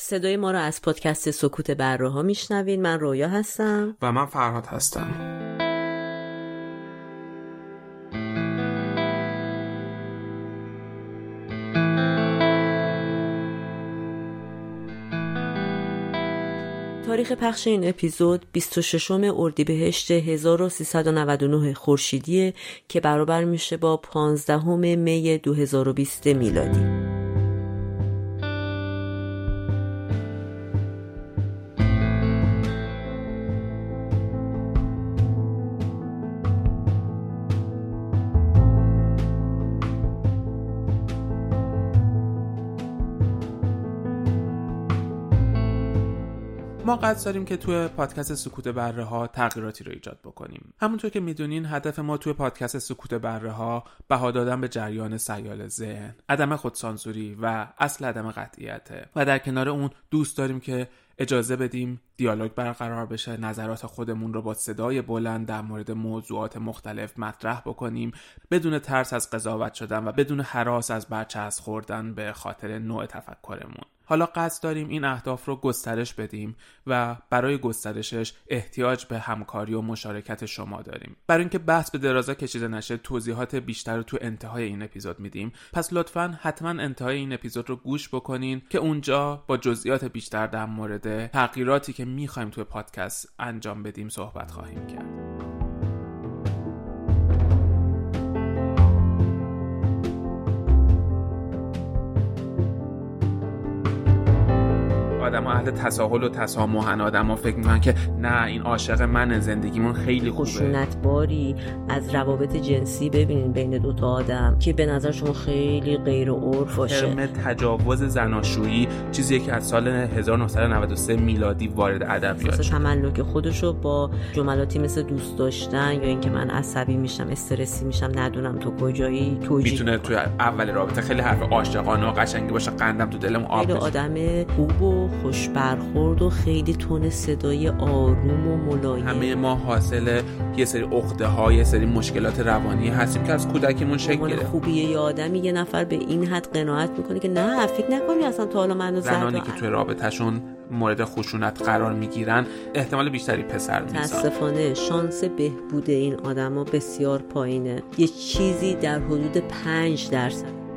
صدای ما را از پادکست سکوت بره ها میشنوین من رویا هستم. و من فرهاد هستم. تاریخ پخش این اپیزود 26 اردیبهشت 1399 خورشیدی که برابر میشه با 15 می 2020 میلادی. قصد داریم که توی پادکست سکوت بره ها تغییراتی رو ایجاد بکنیم. همونطور که می‌دونین هدف ما توی پادکست سکوت بره ها بها دادن به جریان سیال ذهن عدم خودسانسوری و اصل عدم قطعیته. و در کنار اون دوست داریم که اجازه بدیم دیالوگ برقرار بشه نظرات خودمون رو با صدای بلند در مورد موضوعات مختلف مطرح بکنیم. بدون ترس از قضاوت شدن و بدون حراس از برچسب خوردن به خاطر نوع تفکرمون. حالا قصد داریم این اهداف رو گسترش بدیم و برای گسترشش احتیاج به همکاری و مشارکت شما داریم. برای اینکه بحث به درازا کشیده نشه توضیحات بیشتر رو تو انتهای این اپیزود میدیم. پس لطفا حتما انتهای این اپیزود رو گوش بکنین که اونجا با جزئیات بیشتر در مورد تغییراتی که می‌خوایم توی پادکست انجام بدیم صحبت خواهیم کرد. آدم اهل تساهل و تسامحن آدم ها فکر می‌کنن که نه این عاشق من زندگیمون خیلی خوبه. خشونت باری از روابط جنسی ببینین بین دوتا آدم که به نظر شما خیلی غیر عرف باشه. ترم تجاوز زناشویی چیزی که از سال 1993 میلادی وارد ادبیات شد تملک خودشو با جملاتی مثل دوست داشتن یا اینکه من عصبی میشم استرسی میشم ندونم تو کجایی تو می‌تونه توی اول رابطه خیلی حرف عاشقانه و قشنگی باشه قندم تو دلم آب آدم خوب و خوش برخورد و خیلی تون صدای آروم و ملایم. همه ما حاصل یه سری اخته های یه سری مشکلات روانی هستیم که از کودکیمون شکل گرفت خوبیه یه آدمی یه نفر به این حد قناعت می‌کنه که نه فکر نکنی اصلا تا حالا منو زنانی که توی رابطهشون مورد خشونت قرار می‌گیرن احتمال بیشتری پسر میسن متاسفانه شانس بهبود این آدما بسیار پایینه. یه چیزی در حدود پنج درصد.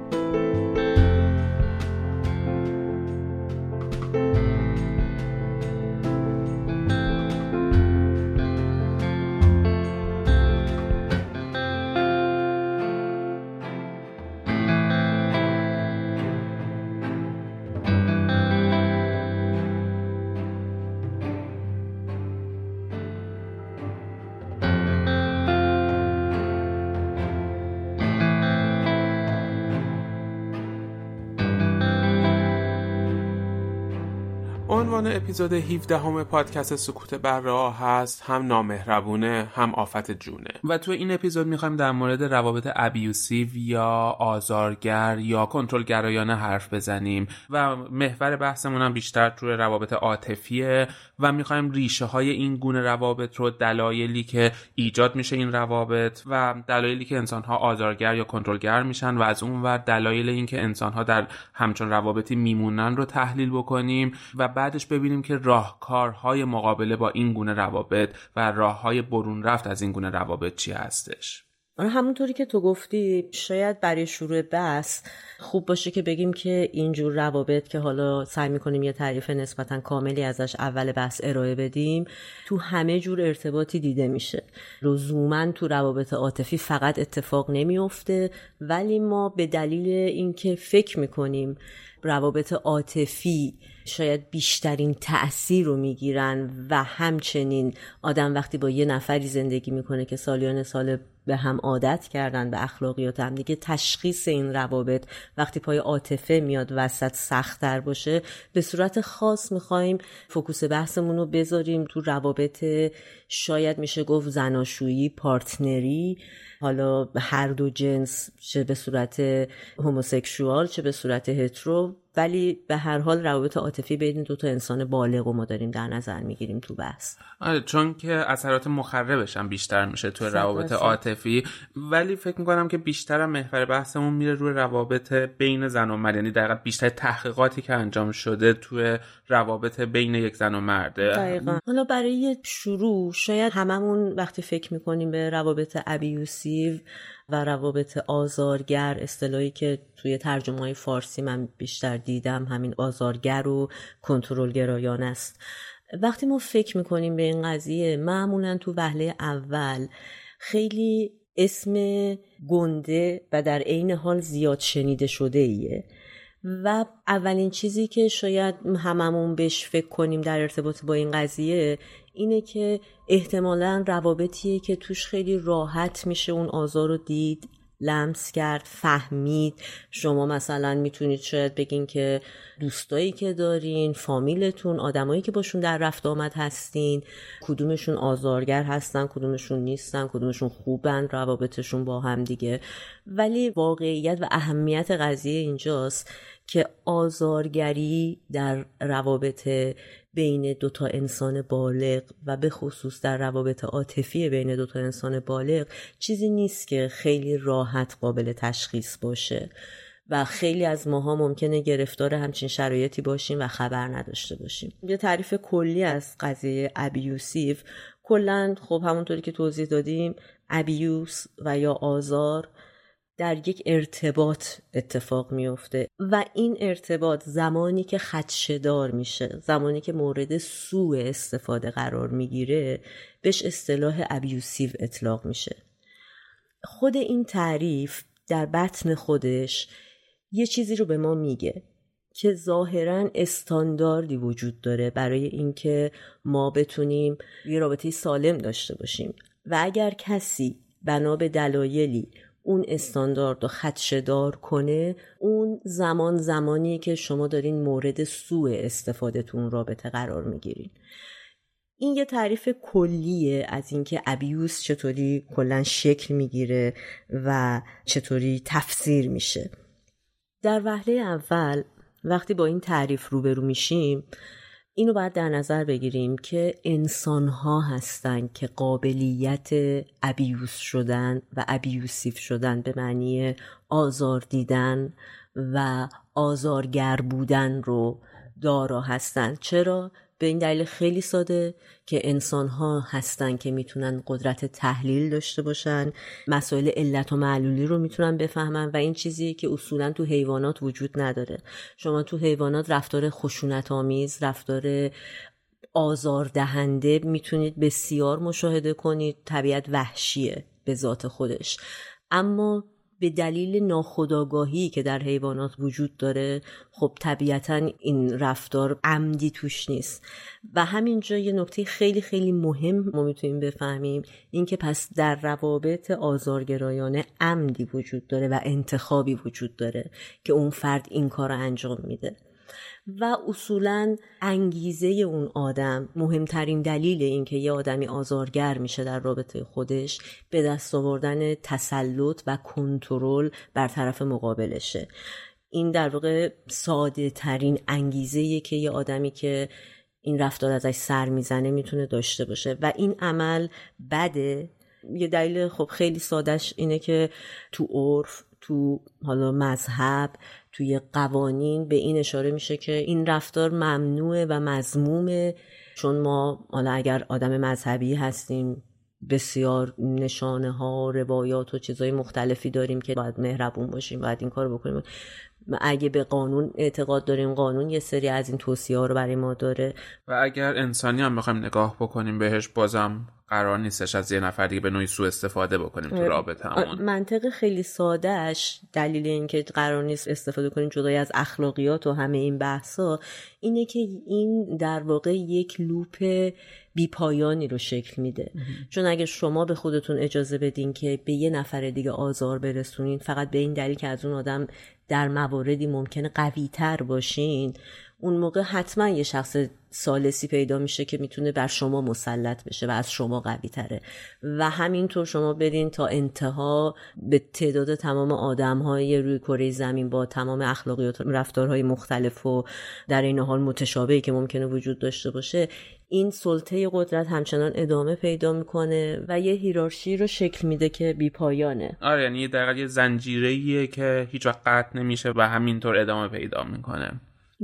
اپیزود 17 همه پادکست سکوت بر هست. هم نامهربونه هم آفت جونه. و تو این اپیزود می‌خوایم در مورد روابط ابیوسیو یا آزارگر یا کنترلگرایانه حرف بزنیم. و محور بحثمون هم بیشتر توی روابط عاطفیه و می‌خوایم ریشه های این گونه روابط رو دلایلی که ایجاد میشه این روابط و دلایلی که انسان ها آزارگر یا کنترلگر میشن و از اون ور دلایل اینکه انسان ها در همچون روابطی میمونن رو تحلیل بکنیم و بعدش ببینیم که راهکارهای مقابله با این گونه روابط و راههای برون رفت از این گونه روابط چی هستش؟ آره، همونطوری که تو گفتی شاید برای شروع بحث خوب باشه که بگیم که اینجور روابط که حالا سعی می‌کنیم یه تعریف نسبتا کاملی ازش اول بحث ارائه بدیم تو همه جور ارتباطی دیده میشه. لزوما تو روابط عاطفی فقط اتفاق نمیافته ولی ما به دلیل اینکه فکر می‌کنیم روابط عاطفی شاید بیشترین تأثیر رو می‌گیرن و همچنین آدم وقتی با یه نفری زندگی می‌کنه که سالیان سال به هم عادت کردن به اخلاقیات هم دیگه تشخیص این روابط وقتی پای عاطفه میاد وسط سختتر باشه به صورت خاص می‌خوایم فکوس بحثمون رو بذاریم تو روابط شاید میشه گفت زناشویی پارتنری حالا هر دو جنس چه به صورت هوموسکشوال چه به صورت هترو ولی به هر حال روابط عاطفی بین دو تا انسان بالغ و ما داریم در نظر می‌گیریم تو بحث. آره چون که اثرات مخربش هم بیشتر میشه تو روابط عاطفی. ولی فکر می‌کنم که بیشتر محور بحثمون میره روی روابط بین زن و مرد. یعنی دقیقا بیشتر تحقیقاتی که انجام شده توی روابط بین یک زن و مرده دقیقا. حالا برای شروع شاید هممون وقتی فکر می‌کنیم به روابط ابیوسیو و روابط آزارگر اصطلاحی که توی ترجمه های فارسی من بیشتر دیدم همین آزارگر و کنترلگرایان است. وقتی ما فکر می‌کنیم به این قضیه معمولا تو وهله اول خیلی اسم گنده و در عین حال زیاد شنیده شده ایه. و اولین چیزی که شاید هممون بهش فکر کنیم در ارتباط با این قضیه اینه که احتمالا روابطیه که توش خیلی راحت میشه اون آزار رو دید. لمس کرد فهمید. شما مثلا می‌تونید شاید بگین که دوستایی که دارین فامیلتون آدمایی که باشون در رفت آمد هستین کدومشون آزارگر هستن کدومشون نیستن کدومشون خوبن روابطشون با هم دیگه. ولی واقعیت و اهمیت قضیه اینجاست که آزارگری در روابط بین دو تا انسان بالغ و به خصوص در روابط عاطفی بین دو تا انسان بالغ چیزی نیست که خیلی راحت قابل تشخیص باشه. و خیلی از ماها ممکنه گرفتار همچین شرایطی باشیم و خبر نداشته باشیم. یه تعریف کلی از قضیه ابیوسیو کلا خب همونطوری که توضیح دادیم ابیوس و یا آزار در یک ارتباط اتفاق میفته و این ارتباط زمانی که خدشدار میشه زمانی که مورد سوء استفاده قرار می‌گیره بهش اصطلاح ابیوسیو اطلاق میشه. خود این تعریف در بطن خودش یه چیزی رو به ما میگه که ظاهرا استانداردی وجود داره برای اینکه ما بتونیم یه رابطه سالم داشته باشیم. و اگر کسی بنا به دلایلی اون استاندارد رو خدشدار کنه اون زمان زمانی که شما دارین مورد سوء استفادهتون رابطه قرار می‌گیرین. این یه تعریف کلیه از اینکه ابیوس چطوری کلا شکل می‌گیره و چطوری تفسیر میشه. در وهله اول وقتی با این تعریف روبرو میشیم اینو باید در نظر بگیریم که انسان ها هستن که قابلیت ابیوس شدن و ابیوسیف شدن به معنی آزار دیدن و آزارگر بودن رو دارا هستن چرا؟ به این دلیل خیلی ساده که انسان ها هستن که می‌تونن قدرت تحلیل داشته باشن مسائل علت و معلولی رو می‌تونن بفهمن و این چیزی که اصولا تو حیوانات وجود نداره. شما تو حیوانات رفتار خشونت آمیز رفتار آزاردهنده می‌تونید بسیار مشاهده کنید. طبیعت وحشیه به ذات خودش. اما به دلیل ناخودآگاهی که در حیوانات وجود داره خب طبیعتا این رفتار عمدی توش نیست. و همینجا یه نکته خیلی خیلی مهم ما می‌تونیم بفهمیم اینکه پس در روابط آزارگرایانه عمدی وجود داره و انتخابی وجود داره که اون فرد این کار رو انجام میده. و اصولا انگیزه اون آدم. مهمترین دلیل اینکه یه آدمی آزارگر میشه در رابطه خودش به دست آوردن تسلط و کنترل بر طرف مقابلشه. این در واقع ساده ترین انگیزه که یه آدمی که این رفتار ازش سر می‌زنه می‌تونه داشته باشه. و این عمل بده. یه دلیل خب خیلی سادش اینه که تو عرف تو حالا مذهب توی قوانین به این اشاره میشه که این رفتار ممنوعه و مزمومه چون ما حالا اگر آدم مذهبی هستیم بسیار نشانه ها روایات و چیزهای مختلفی داریم که باید مهربون باشیم باید این کار بکنیم. اگه به قانون اعتقاد داریم قانون یه سری از این توصیه ها رو برای ما داره. و اگر انسانی هم بخوایم نگاه بکنیم بهش بازم قرار نیستش از یه نفر دیگه به نوعی سو استفاده بکنیم تو رابطه همون. منطق خیلی سادهش دلیل اینکه قرار نیست استفاده کنیم جدای از اخلاقیات و همه این بحثا اینه که این در واقع یک لوپ بیپایانی رو شکل میده. چون اگه شما به خودتون اجازه بدین که به یه نفر دیگه آزار برسونین فقط به این دلیل که از اون آدم در مواردی ممکنه قوی تر باشین اون موقع حتما یه شخص سالسی پیدا میشه که می‌تونه بر شما مسلط بشه و از شما قوی تره. و همینطور شما برین تا انتها به تعداد تمام آدم های روی کره زمین با تمام اخلاقیات رفتارهای مختلف و در این حال متشابهی که ممکنه وجود داشته باشه این سلطه قدرت همچنان ادامه پیدا می‌کنه و یه هیرارشی رو شکل میده که بیپایانه. آره یعنی در یه زنجیره که هیچ وقت قطع نمیشه و همینطور ادامه پیدا می‌کنه.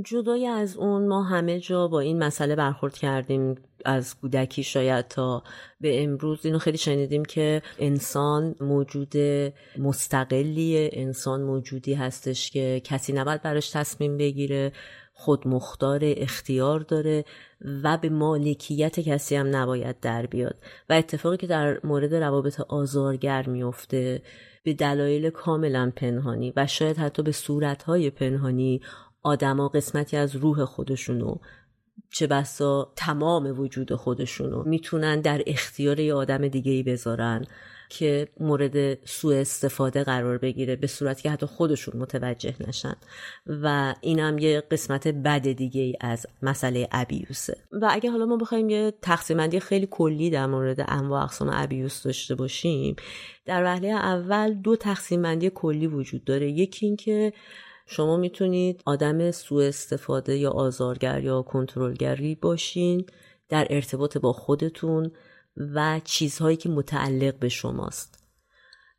جدای از اون ما همه جا با این مسئله برخورد کردیم از کودکی شاید تا به امروز. اینو خیلی شنیدیم که انسان موجود مستقلیه انسان موجودی هستش که کسی نباید براش تصمیم بگیره خودمختار اختیار داره و به مالکیت کسی هم نباید در بیاد. و اتفاقی که در مورد روابط آزارگر میفته به دلایل کاملا پنهانی و شاید حتی به صورتهای پنهانی آدما قسمتی از روح خودشونو چه بسا تمام وجود خودشونو می‌تونن در اختیار یه آدم دیگه ای بذارن که مورد سوء استفاده قرار بگیره به صورتی که حتی خودشون متوجه نشن. و اینم یه قسمت بد دیگه ای از مسئله ابیوسه. و اگه حالا ما بخوایم یه تقسیمندی خیلی کلی در مورد انواع اقسام ابیوس داشته باشیم در وهله اول دو تقسیمبندی کلی وجود داره. یکی این که شما می‌تونید آدم سوء استفاده یا آزارگر یا کنترلگری باشین در ارتباط با خودتون و چیزهایی که متعلق به شماست.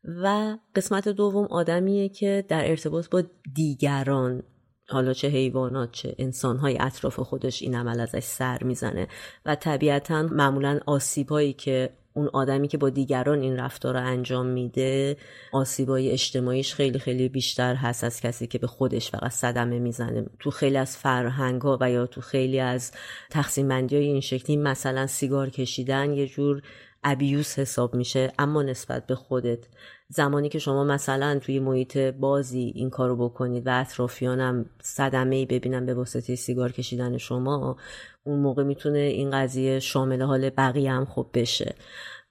و قسمت دوم آدمیه که در ارتباط با دیگران حالا چه حیوانات چه انسانهای اطراف خودش این عمل ازش سر می‌زنه. و طبیعتا معمولا آسیبهایی که اون آدمی که با دیگران این رفتار رو انجام میده آسیبای اجتماعیش خیلی خیلی بیشتر هست از کسی که به خودش فقط صدمه می‌زنه. تو خیلی از فرهنگ ها و یا تو خیلی از تقسیم بندی های این شکلی مثلا سیگار کشیدن یه جور ابیوس حساب میشه اما نسبت به خودت. زمانی که شما مثلا توی محیط بازی این کارو بکنید و اطرافیانم صدمه ای ببینن به واسطه سیگار کشیدن شما اون موقع می‌تونه این قضیه شامل حال بقیه هم خوب بشه.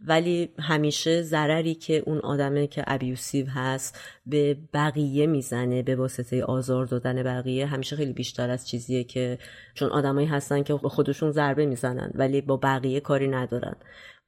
ولی همیشه ضرری که اون آدمه که ابیوسیو هست به بقیه می‌زنه به واسطه آزار دادن بقیه همیشه خیلی بیشتر از چیزیه که چون آدمایی هستن که خودشون ضربه می‌زنن ولی با بقیه کاری ندارن.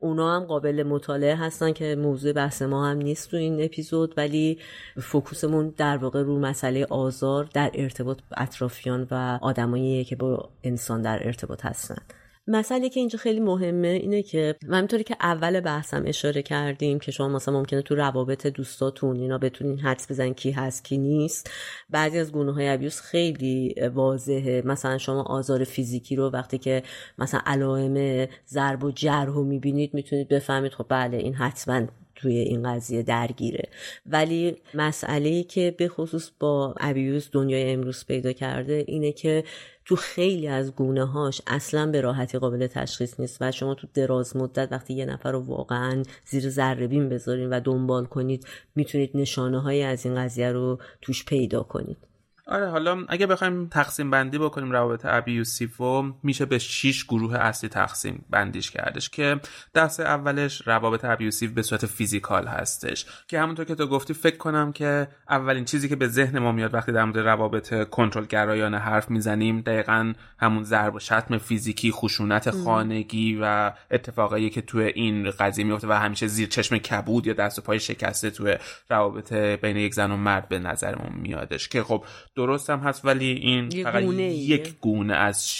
اونا هم قابل مطالعه هستن که موضوع بحث ما هم نیست تو این اپیزود ولی فوکوسمون در واقع رو مسئله آزار در ارتباط اطرافیان و آدمایی که با انسان در ارتباط هستن. مسئله که اینجا خیلی مهمه اینه که همینطوری که اول بحثم اشاره کردیم که شما مثلا ممکنه تو روابط دوستاتون اینا بتونین حدس بزنین کی هست کی نیست. بعضی از گونه های ابیوس خیلی واضحه. مثلا شما آزار فیزیکی رو وقتی که مثلا علائم ضرب و جرح رو می‌بینید می‌تونید بفهمید خب بله این حتما توی این قضیه درگیره. ولی مسئله که به خصوص با ابیوز دنیای امروز پیدا کرده اینه که تو خیلی از گونه هاش اصلا به راحتی قابل تشخیص نیست و شما تو دراز مدت وقتی یه نفر رو واقعا زیر ذره بین بذارین و دنبال کنید می‌تونید نشانه های از این قضیه رو توش پیدا کنید. آره حالا اگه بخوایم تقسیم بندی بکنیم روابط abusive میشه به 6 گروه اصلی تقسیم بندیش کردش که دست اولش روابط abusive به صورت physical هستش. که همونطور که تو گفتی فکر کنم که اولین چیزی که به ذهن ما میاد وقتی در مورد روابط کنترل گرایانه حرف می‌زنیم دقیقا همون ضرب و شتم فیزیکی خشونت خانگی و اتفاقایی که توی این قضیه میفته و همیشه زیر چشم کبود یا دست و پای شکسته توی روابط بین یک زن و مرد به نظرمون میادش. که خب درست هم هست ولی این فقط یک گونه از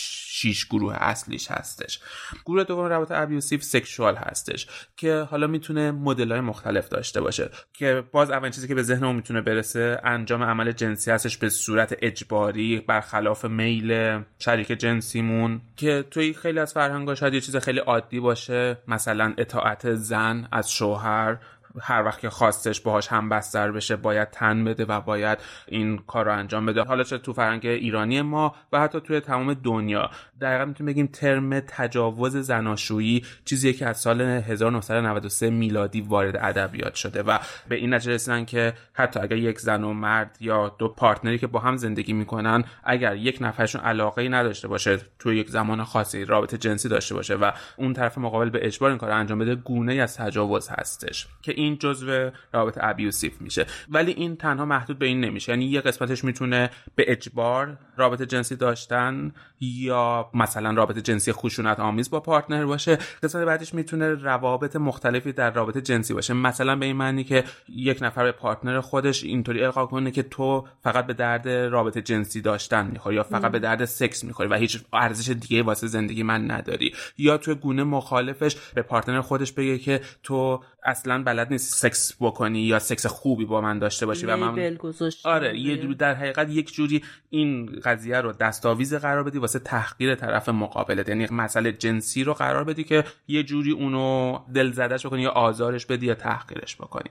شیش گروه اصلیش هستش. گروه دوم روابط ابیوسیو سکشوال هستش که حالا می‌تونه مدل های مختلف داشته باشه که باز اولین چیزی که به ذهن می‌تونه برسه انجام عمل جنسی هستش به صورت اجباری برخلاف میل شریک جنسیمون که توی خیلی از فرهنگا شاید یه چیز خیلی عادی باشه مثلا اطاعت زن از شوهر هر وقت که خواستش باهاش هم بستر بشه باید تن بده و باید این کار رو انجام بده. حالا چه تو فرهنگ ایرانی ما و حتی توی تمام دنیا. دقیقا می‌تونیم بگیم ترم تجاوز زناشویی چیزی که از سال 1993 میلادی وارد ادبیات شده و به این نتیجه رسیدن که حتی اگر یک زن و مرد یا دو پارتنری که با هم زندگی می‌کنن اگر یک نفرشون علاقه ای نداشته باشه توی یک زمان خاصی رابطه جنسی داشته باشه و اون طرف مقابل به اجبار این کار انجام بده گونه از تجاوز هستش. که این جزو روابط abusive میشه. ولی این تنها محدود به این نمیشه. یعنی یه قسمتش می‌تونه به اجبار رابطه جنسی داشتن یا مثلا رابطه جنسی خشونت آمیز با partner باشه. قسمت بعدش می‌تونه روابط مختلفی در رابطه جنسی باشه. مثلا به این معنی که یک نفر به partner خودش اینطوری القا کنه که تو فقط به درد رابطه جنسی داشتن می‌خوری یا فقط به درد سکس می‌خوری و هیچ ارزش دیگه واسه زندگی من نداری. یا تو گونه مخالفش به partner خودش بگه که تو اصلا بلد نیستی سکس بکنی یا سکس خوبی با من داشته باشی و من آره یه در حقیقت یک جوری این قضیه رو دستاویز قرار بدی واسه تحقیر طرف مقابلت. یعنی مسئله جنسی رو قرار بدی که یه جوری اونو دل زدش بکنی یا آزارش بدی یا تحقیرش بکنی.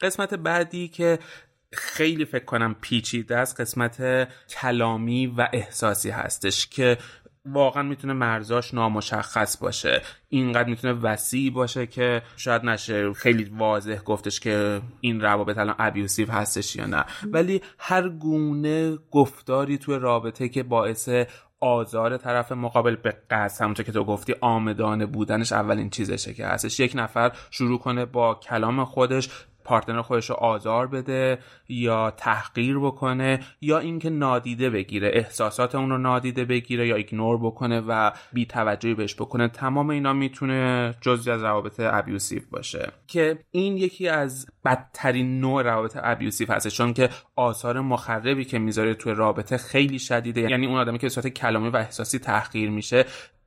قسمت بعدی که خیلی فکر کنم پیچیده است قسمت کلامی و احساسی هستش که واقعا می‌تونه مرزاش نامشخص باشه. اینقدر می‌تونه وسیع باشه که شاید نشه خیلی واضح گفتش که این روابط الان ابیوسیو هستش یا نه. ولی هر گونه گفتاری توی رابطه که باعث آزار طرف مقابل به قصد همونطور که تو گفتی عامدانه بودنش اولین چیزشه که هستش. یک نفر شروع کنه با کلام خودش partner خودش رو آزار بده یا تحقیر بکنه یا اینکه نادیده بگیره احساسات اون رو نادیده بگیره یا ignore بکنه و بی توجهی بهش بکنه تمام اینا می‌تونه جزئی از روابط abusive باشه. که این یکی از بدترین نوع روابط abusive هست چون که آثار مخربی که می‌ذاره توی رابطه خیلی شدیده. یعنی اون آدمی که به صورت کلامی و احساسی تحقیر میشه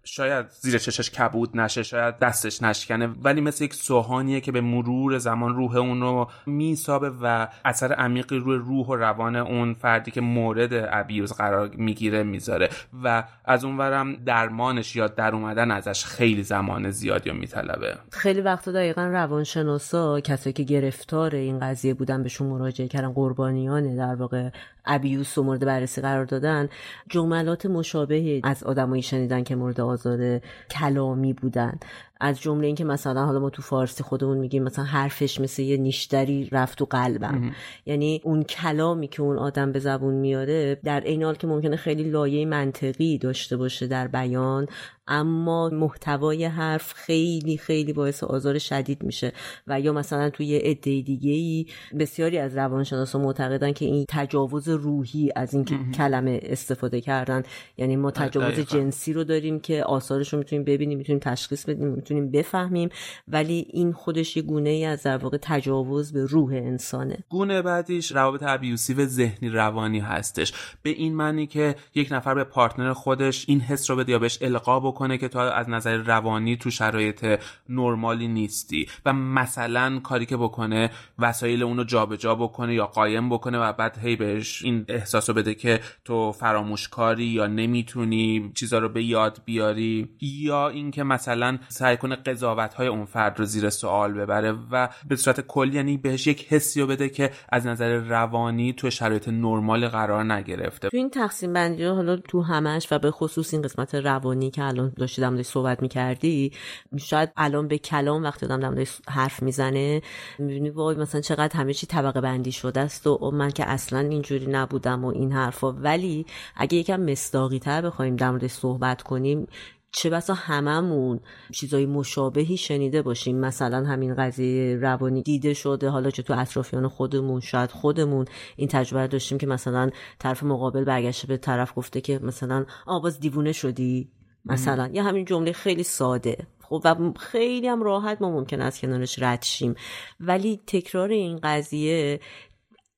شاید زیر چشش کبود نشه شاید دستش نشکنه ولی مثل یک سوهانیه که به مرور زمان روح اون رو میسابه و اثر عمیقی روی روح و روان اون فردی که مورد ابیوز قرار می‌گیره می‌ذاره. و از اونورم درمانش یا در اومدن ازش خیلی زمان زیادی میطلبه. خیلی وقتا دقیقا روانشناسا کسایی که گرفتار این قضیه بودن بهشون مراجعه کردن قربانیان در واقع ابیوس و مورد بررسی قرار دادن جملات مشابهی از آدمایی شنیدن که مورد آزار کلامی بودن. از جمله اینکه مثلا حالا ما تو فارسی خودمون میگیم مثلا حرفش مثل یه نیشتری رفت تو قلبم. یعنی اون کلامی که اون آدم به زبون میاره در این حال که ممکنه خیلی لایه منطقی داشته باشه در بیان اما محتوای حرف خیلی خیلی باعث آزار شدید میشه. و یا مثلا توی یه عده دیگه ای بسیاری از روانشناسا معتقدن که این تجاوز روحی از این کلمه استفاده کردن. یعنی ما تجاوز جنسی رو داریم که آثارش رو می‌تونیم ببینیم می‌تونیم تشخیص بدیم. می‌تونیم بفهمیم ولی این خودش یه گونه ای از در واقع تجاوز به روح انسانه. گونه بعدیش روابط ابیوسیو ذهنی روانی هستش. به این معنی که یک نفر به پارتنر خودش این حس رو بده یا بهش القا بکنه که تو از نظر روانی تو شرایط نرمالی نیستی و مثلا کاری که بکنه وسایل اونو جابجا بکنه یا قایم بکنه و بعد هی بهش این احساس رو بده که تو فراموشکاری یا نمی‌تونی چیزا رو به یاد بیاری یا اینکه مثلا سعی کنه قضاوت های اون فرد رو زیر سوال ببره و به صورت کلی یعنی بهش یک حسی رو بده که از نظر روانی تو شرایط نرمال قرار نگرفته. تو این تقسیم بندی حالا تو همش و به خصوص این قسمت روانی که الان داشتی در صحبت می‌کردی شاید الان به کلام وقتی آدم در حرف می‌زنه می‌بینی وای مثلا چقدر همه چی طبقه بندی شده است و من که اصلا اینجوری نبودم و این حرفا. ولی اگه یکم مصداقی تر بخوایم در صحبت کنیم چه بسا هممون چیزای مشابهی شنیده باشیم. مثلا همین قضیه روانی دیده شده حالا چه تو اطرافیان خودمون شاید خودمون این تجربه داشتیم که مثلا طرف مقابل برگشته به طرف گفته که مثلا آواز دیوونه شدی؟ مثلا. یا همین جمله خیلی ساده. خب و خیلی هم راحت ما ممکن از کنارش رد شیم. ولی تکرار این قضیه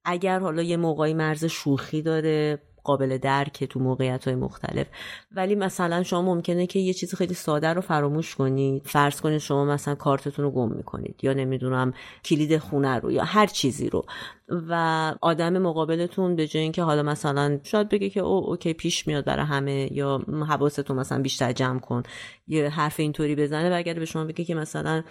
اگر حالا یه موقعی مرز شوخی داره قابل درکه تو موقعیت های مختلف. ولی مثلا شما ممکنه که یه چیز خیلی ساده رو فراموش کنید. فرض کنید شما مثلا کارتتون رو گم می‌کنید یا نمی‌دونم کلید خونه رو یا هر چیزی رو. و آدم مقابلتون به جای اینکه حالا مثلا شاید بگه که او اوکی پیش میاد برای همه یا حواستون مثلا بیشتر جمع کن یه حرف اینطوری بزنه و اگر به شما بگه که مثلا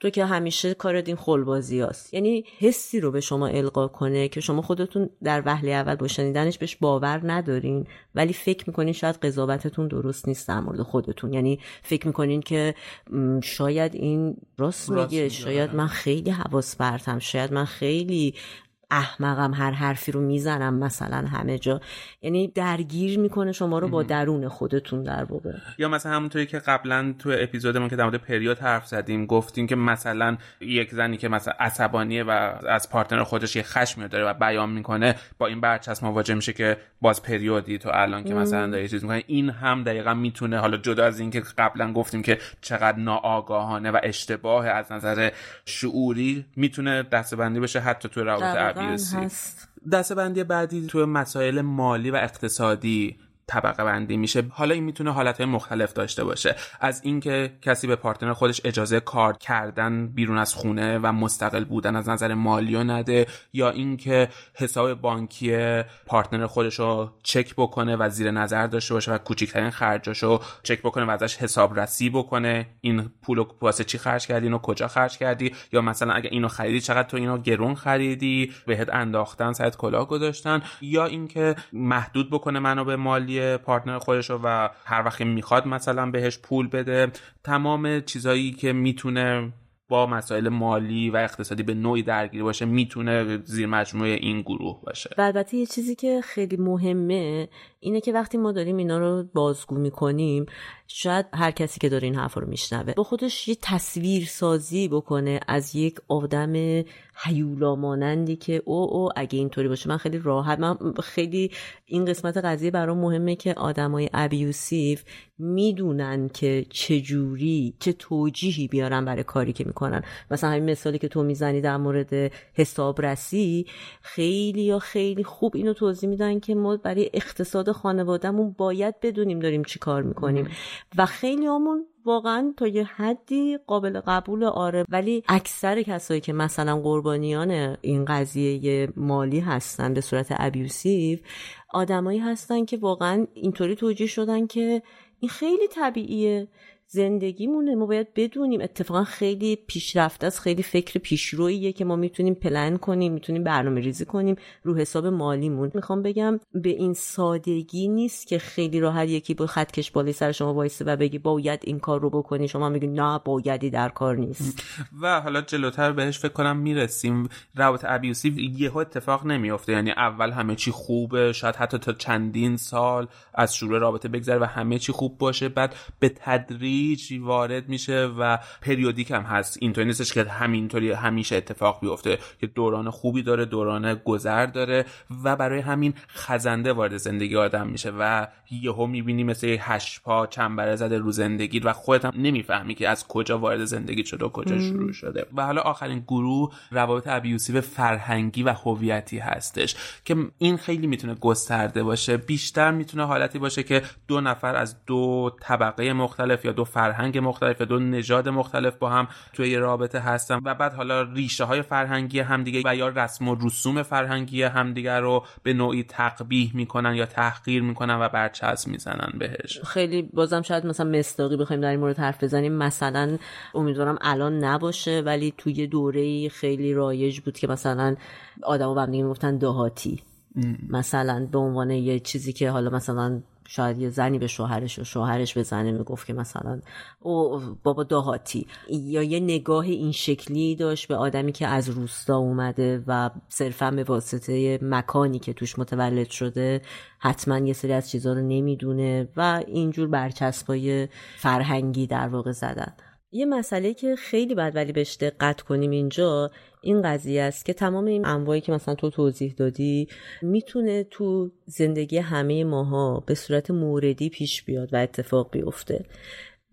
تو که همیشه کارت این خلبازی هست. یعنی حسی رو به شما القا کنه که شما خودتون در وهله اول با شنیدنش بهش باور ندارین ولی فکر می‌کنین شاید قضاوتتون درست نیست در مورد خودتون یعنی فکر می‌کنین که شاید این راست, میگه شاید من خیلی حواس پرتم شاید من خیلی احمقم هر حرفی رو می‌زنم مثلا همه جا. یعنی درگیر می‌کنه شما رو با درون خودتون در واقع. یا مثلا همونطوری که قبلا تو اپیزودمون که در مورد پریود حرف زدیم گفتیم که مثلا یک زنی که مثلا عصبانیه و از پارتنر خودش یه خشم داره و بیان می‌کنه با این برچسب مواجه میشه که باز پریودی تو الان که مثلا داری چیز می‌کنه. این هم دقیقا می‌تونه حالا جدا از اینکه قبلا گفتیم که چقدر ناآگاهانه و اشتباه از نظر شعوری می‌تونه دستبندی بشه حتی تو روابط دسته بندی بعدی تو مسائل مالی و اقتصادی طبقه بندی میشه حالا این می‌تونه حالتهای مختلف داشته باشه. از اینکه کسی به پارتنر خودش اجازه کار کردن بیرون از خونه و مستقل بودن از نظر مالی نده یا اینکه حساب بانکی پارتنر خودش رو چک بکنه و زیر نظر داشته باشه و کوچکترین خرجاشو چک بکنه و ازش حسابرسی بکنه. این پولو واسه چی خرج کردی؟ اینو کجا خرج کردی؟ یا مثلا اگه اینو خریدی چقدر تو اینو گرون خریدی؟ بهت انداختن سرت کلاه گذاشتن؟ یا اینکه محدود بکنه منو به پارتنر خودش و هر وقت می‌خواد مثلا بهش پول بده. تمام چیزایی که می‌تونه با مسائل مالی و اقتصادی به نوعی درگیر باشه می‌تونه زیر مجموعه این گروه باشه. و البته یه چیزی که خیلی مهمه اینه که وقتی ما داریم اینا رو بازگو می‌کنیم شاید هر کسی که داره این حرف رو میشنوه با خودش یه تصویر سازی بکنه از یک آدم حیولا مانندی که او او اگه اینطوری باشه من خیلی راحت من خیلی این قسمت قضیه برام مهمه که آدمای ابیوسیو می‌دونن که چجوری چه توجیهی بیارن برای کاری که می‌کنن. مثلا همین مثالی که تو می‌زنی در مورد حسابرسی خیلی یا خیلی خوب اینو توضیح میدن که ما برای اقتصاد خانوادهمون باید بدونیم داریم چی کار می‌کنیم. و خیلی همون واقعا تا یه حدی قابل قبول آره. ولی اکثر کسایی که مثلا قربانیان این قضیه مالی هستن به صورت ابیوسیو آدمایی هستن که واقعا اینطوری توجیه شدن که این خیلی طبیعیه. زندگیمونه ما باید بدونیم. اتفاقا خیلی پیشرفته است خیلی فکر پیشروییه که ما می‌تونیم پلن کنیم می‌تونیم برنامه ریزی کنیم رو حساب مالیمون. می‌خوام بگم به این سادگی نیست که خیلی راحت یکی با خطکش بالای سر شما وایسه و بگی باید این کار رو بکنی. شما میگی نه بایدی در کار نیست. و حالا جلوتر بهش فکر کنم می‌رسیم. روابط abusive یهو اتفاق نمیافته. یعنی اول همه چی خوبه شاید حتی تا چندین سال از شروع رابطه بگذره و همه چی خوب باشه. بعد به تدریج تدریج وارد میشه و periodic هم هست. اینطوری نیستش که همینطوری همیشه اتفاق بیفته که دوران خوبی داره دوران گذر داره و برای همین خزنده وارد زندگی آدم میشه و یهو می‌بینی مثل هشت پا چنبره زده رو زندگی و خودت هم نمی‌فهمی که از کجا وارد زندگی شده و کجا شروع شده. و حالا آخرین گروه روابط abusive فرهنگی و هویتی هستش که این خیلی می‌تونه گسترده باشه. بیشتر می‌تونه حالتی باشه که دو نفر از دو طبقه مختلف یا دو فرهنگ مختلف دو نژاد مختلف با هم توی یه رابطه هستن. و بعد حالا ریشه های فرهنگی همدیگه و یا رسم و رسوم فرهنگی همدیگه رو به نوعی تقبیح می‌کنن یا تحقیر می‌کنن و برچسب می‌زنن بهش. خیلی بازم شاید مثلا مستاقی بخوایم در این مورد حرف بزنیم. مثلا امیدوارم الان نباشه ولی توی دوره خیلی رایج بود که مثلا آدمو به هم می‌گفتن دهاتی مثلا به عنوان یه چیزی که حالا مثلا شاید یه زنی به شوهرش و شوهرش به زنه می‌گفت که مثلا او بابا دهاتی یا یه نگاه این شکلی داشت به آدمی که از روستا اومده و صرفا به واسطه مکانی که توش متولد شده حتما یه سری از چیزها رو نمی‌دونه و اینجور برچسبای فرهنگی در واقع زدن. یه مسئله که خیلی بد ولی بهش دقت کنیم اینجا این قضیه است که تمام این انواعی که مثلا تو توضیح دادی می‌تونه تو زندگی همه ماها به صورت موردی پیش بیاد و اتفاق بیفته.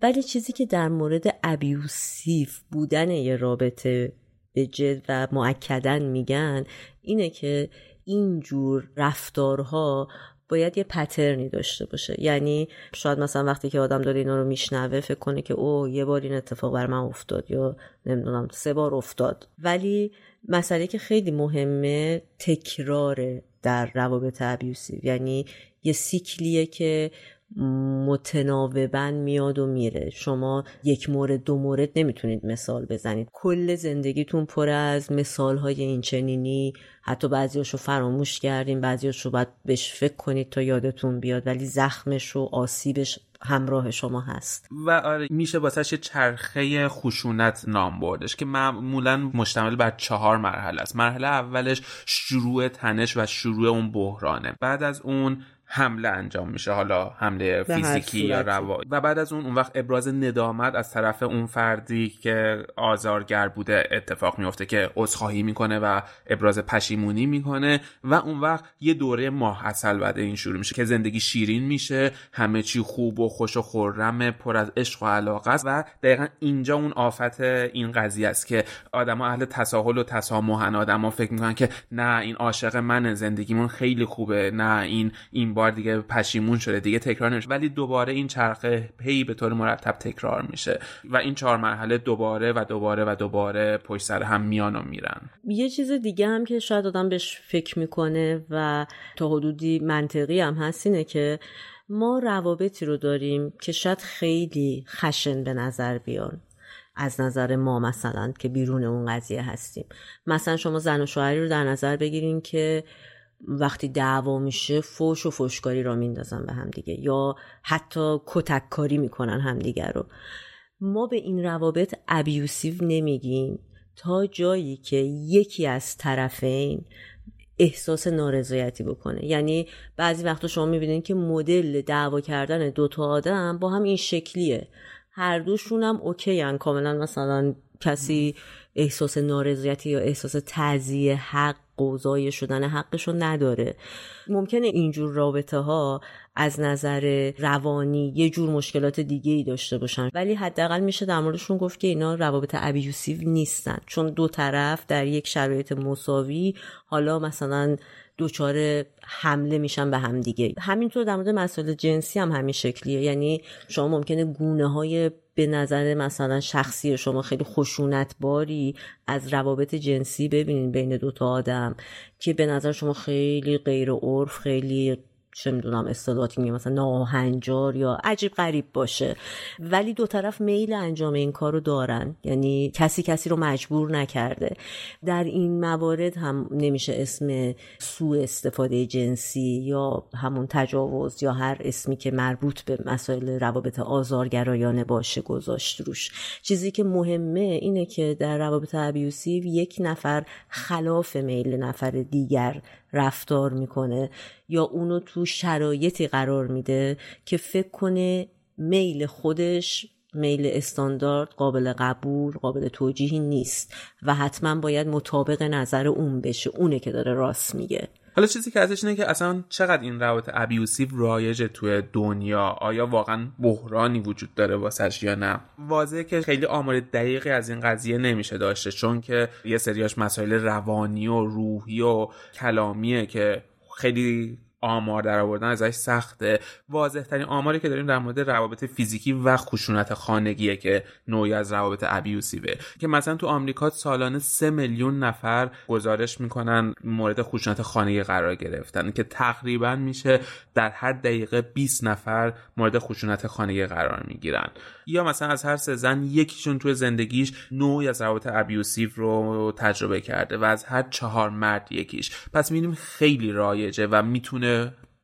ولی چیزی که در مورد ابیوسیف بودن یه رابطه به جد و معکدن میگن اینه که اینجور رفتارها باید یه پترنی داشته باشه. یعنی شاید مثلا وقتی که آدم داره اینا رو میشنوه فکر کنه که او یه بار این اتفاق بر من افتاد یا نمی‌دونم سه بار افتاد. ولی مسئله که خیلی مهمه تکراره در روابط ابیوسیو. یعنی یه سیکلیه که متناوبا میاد و میره. شما یک مورد دو مورد نمی‌تونید مثال بزنید. کل زندگیتون پر از مثال های این چنینی حتی بعضیاشو فراموش کردین بعضیاشو باید بهش فکر کنید تا یادتون بیاد ولی زخمش و آسیبش همراه شما هست. و آره میشه واسه چرخه خشونت نام بردش که معمولا مشتمل بر چهار مرحله است. مرحله اولش شروع تنش و شروع اون بحرانه. بعد از اون حمله انجام میشه حالا حمله فیزیکی یا روایی. و بعد از اون اون وقت ابراز ندامت از طرف اون فردی که آزارگر بوده اتفاق میفته که عذرخواهی می‌کنه و ابراز پشیمونی می‌کنه و اون وقت یه دوره ماه اصل بعد این شروع میشه که زندگی شیرین میشه همه چی خوب و خوش و خورم پر از عشق و علاقه است و دقیقا اینجا اون آفت این قضیه است که آدما اهل تساهل و تسامحن آدما فکر می‌کنن که نه این عاشق من زندگیمون خیلی خوبه نه این این بار دیگه پشیمون شده دیگه تکرار نمیشه. ولی دوباره این چرخه هی به طور مرتب تکرار میشه و این چهار مرحله دوباره و دوباره و دوباره پشت سر هم میان و میرن. یه چیز دیگه هم که شاید آدم بهش فکر می‌کنه و تا حدودی منطقی هم هست اینه که ما روابطی رو داریم که شاید خیلی خشن به نظر بیان. از نظر ما مثلا که بیرون اون قضیه هستیم. مثلا شما زن و شوهری رو در نظر بگیرین که وقتی دعوا میشه فوش و فوشکاری را میندازن به هم دیگه. یا حتی کتک کاری می‌کنن همدیگه رو. ما به این روابط ابیوسیو نمیگیم. تا جایی که یکی از طرفین احساس نارضایتی بکنه. یعنی بعضی وقتا شما می‌بینید که مدل دعوا کردن دوتا آدم با هم این شکلیه. هر دوشون هم اوکی هن. کاملا مثلا کسی احساس نارضایتی یا احساس تعذیه حق قوضای شدن حقشو نداره. ممکنه اینجور رابطه ها از نظر روانی یه جور مشکلات دیگه ای داشته باشن ولی حداقل میشه در موردشون گفت که اینا روابط ابیوسیو نیستن. چون دو طرف در یک شرایط مساوی حالا مثلا دچار حمله میشن به هم دیگه همینطور در مورد مسائل جنسی هم همین شکلیه. یعنی شما ممکنه گونه های به نظر مثلا شخصی شما خیلی خشونت باری از روابط جنسی ببینین بین دوتا آدم که به نظر شما خیلی غیر عرف خیلی چه می‌دونم اصطلاحاتی میگه مثلا ناهنجار یا عجیب غریب باشه. ولی دو طرف میل انجام این کار رو دارن. یعنی کسی کسی رو مجبور نکرده. در این موارد هم نمیشه اسم سوء استفاده جنسی یا همون تجاوز یا هر اسمی که مربوط به مسائل روابط آزارگرایانه باشه گذاشت روش. چیزی که مهمه اینه که در روابط ابیوسیو یک نفر خلاف میل نفر دیگر رفتار می‌کنه یا اونو تو شرایطی قرار میده که فکر کنه میل خودش میل استاندارد قابل قبول قابل توجیهی نیست و حتما باید مطابق نظر اون بشه. اونه که داره راست میگه. حالا چیزی که ازش اینه که اصلا چقدر این روابط ابیوسیو رایجه توی دنیا آیا واقعا بحرانی وجود داره واسش یا نه؟ واضحه که خیلی آمار دقیقی از این قضیه نمیشه داشته چون که یه سریاش مسائل روانی و روحی و کلامیه که خیلی آمار در آوردن ازش سخته. واضح ترین آماری که داریم در مورد روابط فیزیکی و خشونت خانگیه که نوعی از روابط ابیوسیوه. که مثلا تو آمریکا سالانه سه میلیون نفر گزارش می‌کنن مورد خشونت خانگی قرار گرفتن که تقریبا میشه در هر دقیقه 20 نفر مورد خشونت خانگی قرار می‌گیرن. یا مثلا از هر سه زن یکیشون توی زندگیش نوعی از روابط ابیوسیو رو تجربه کرده و از هر چهار مرد یکیش. پس می‌بینیم خیلی رایجه و می‌تونه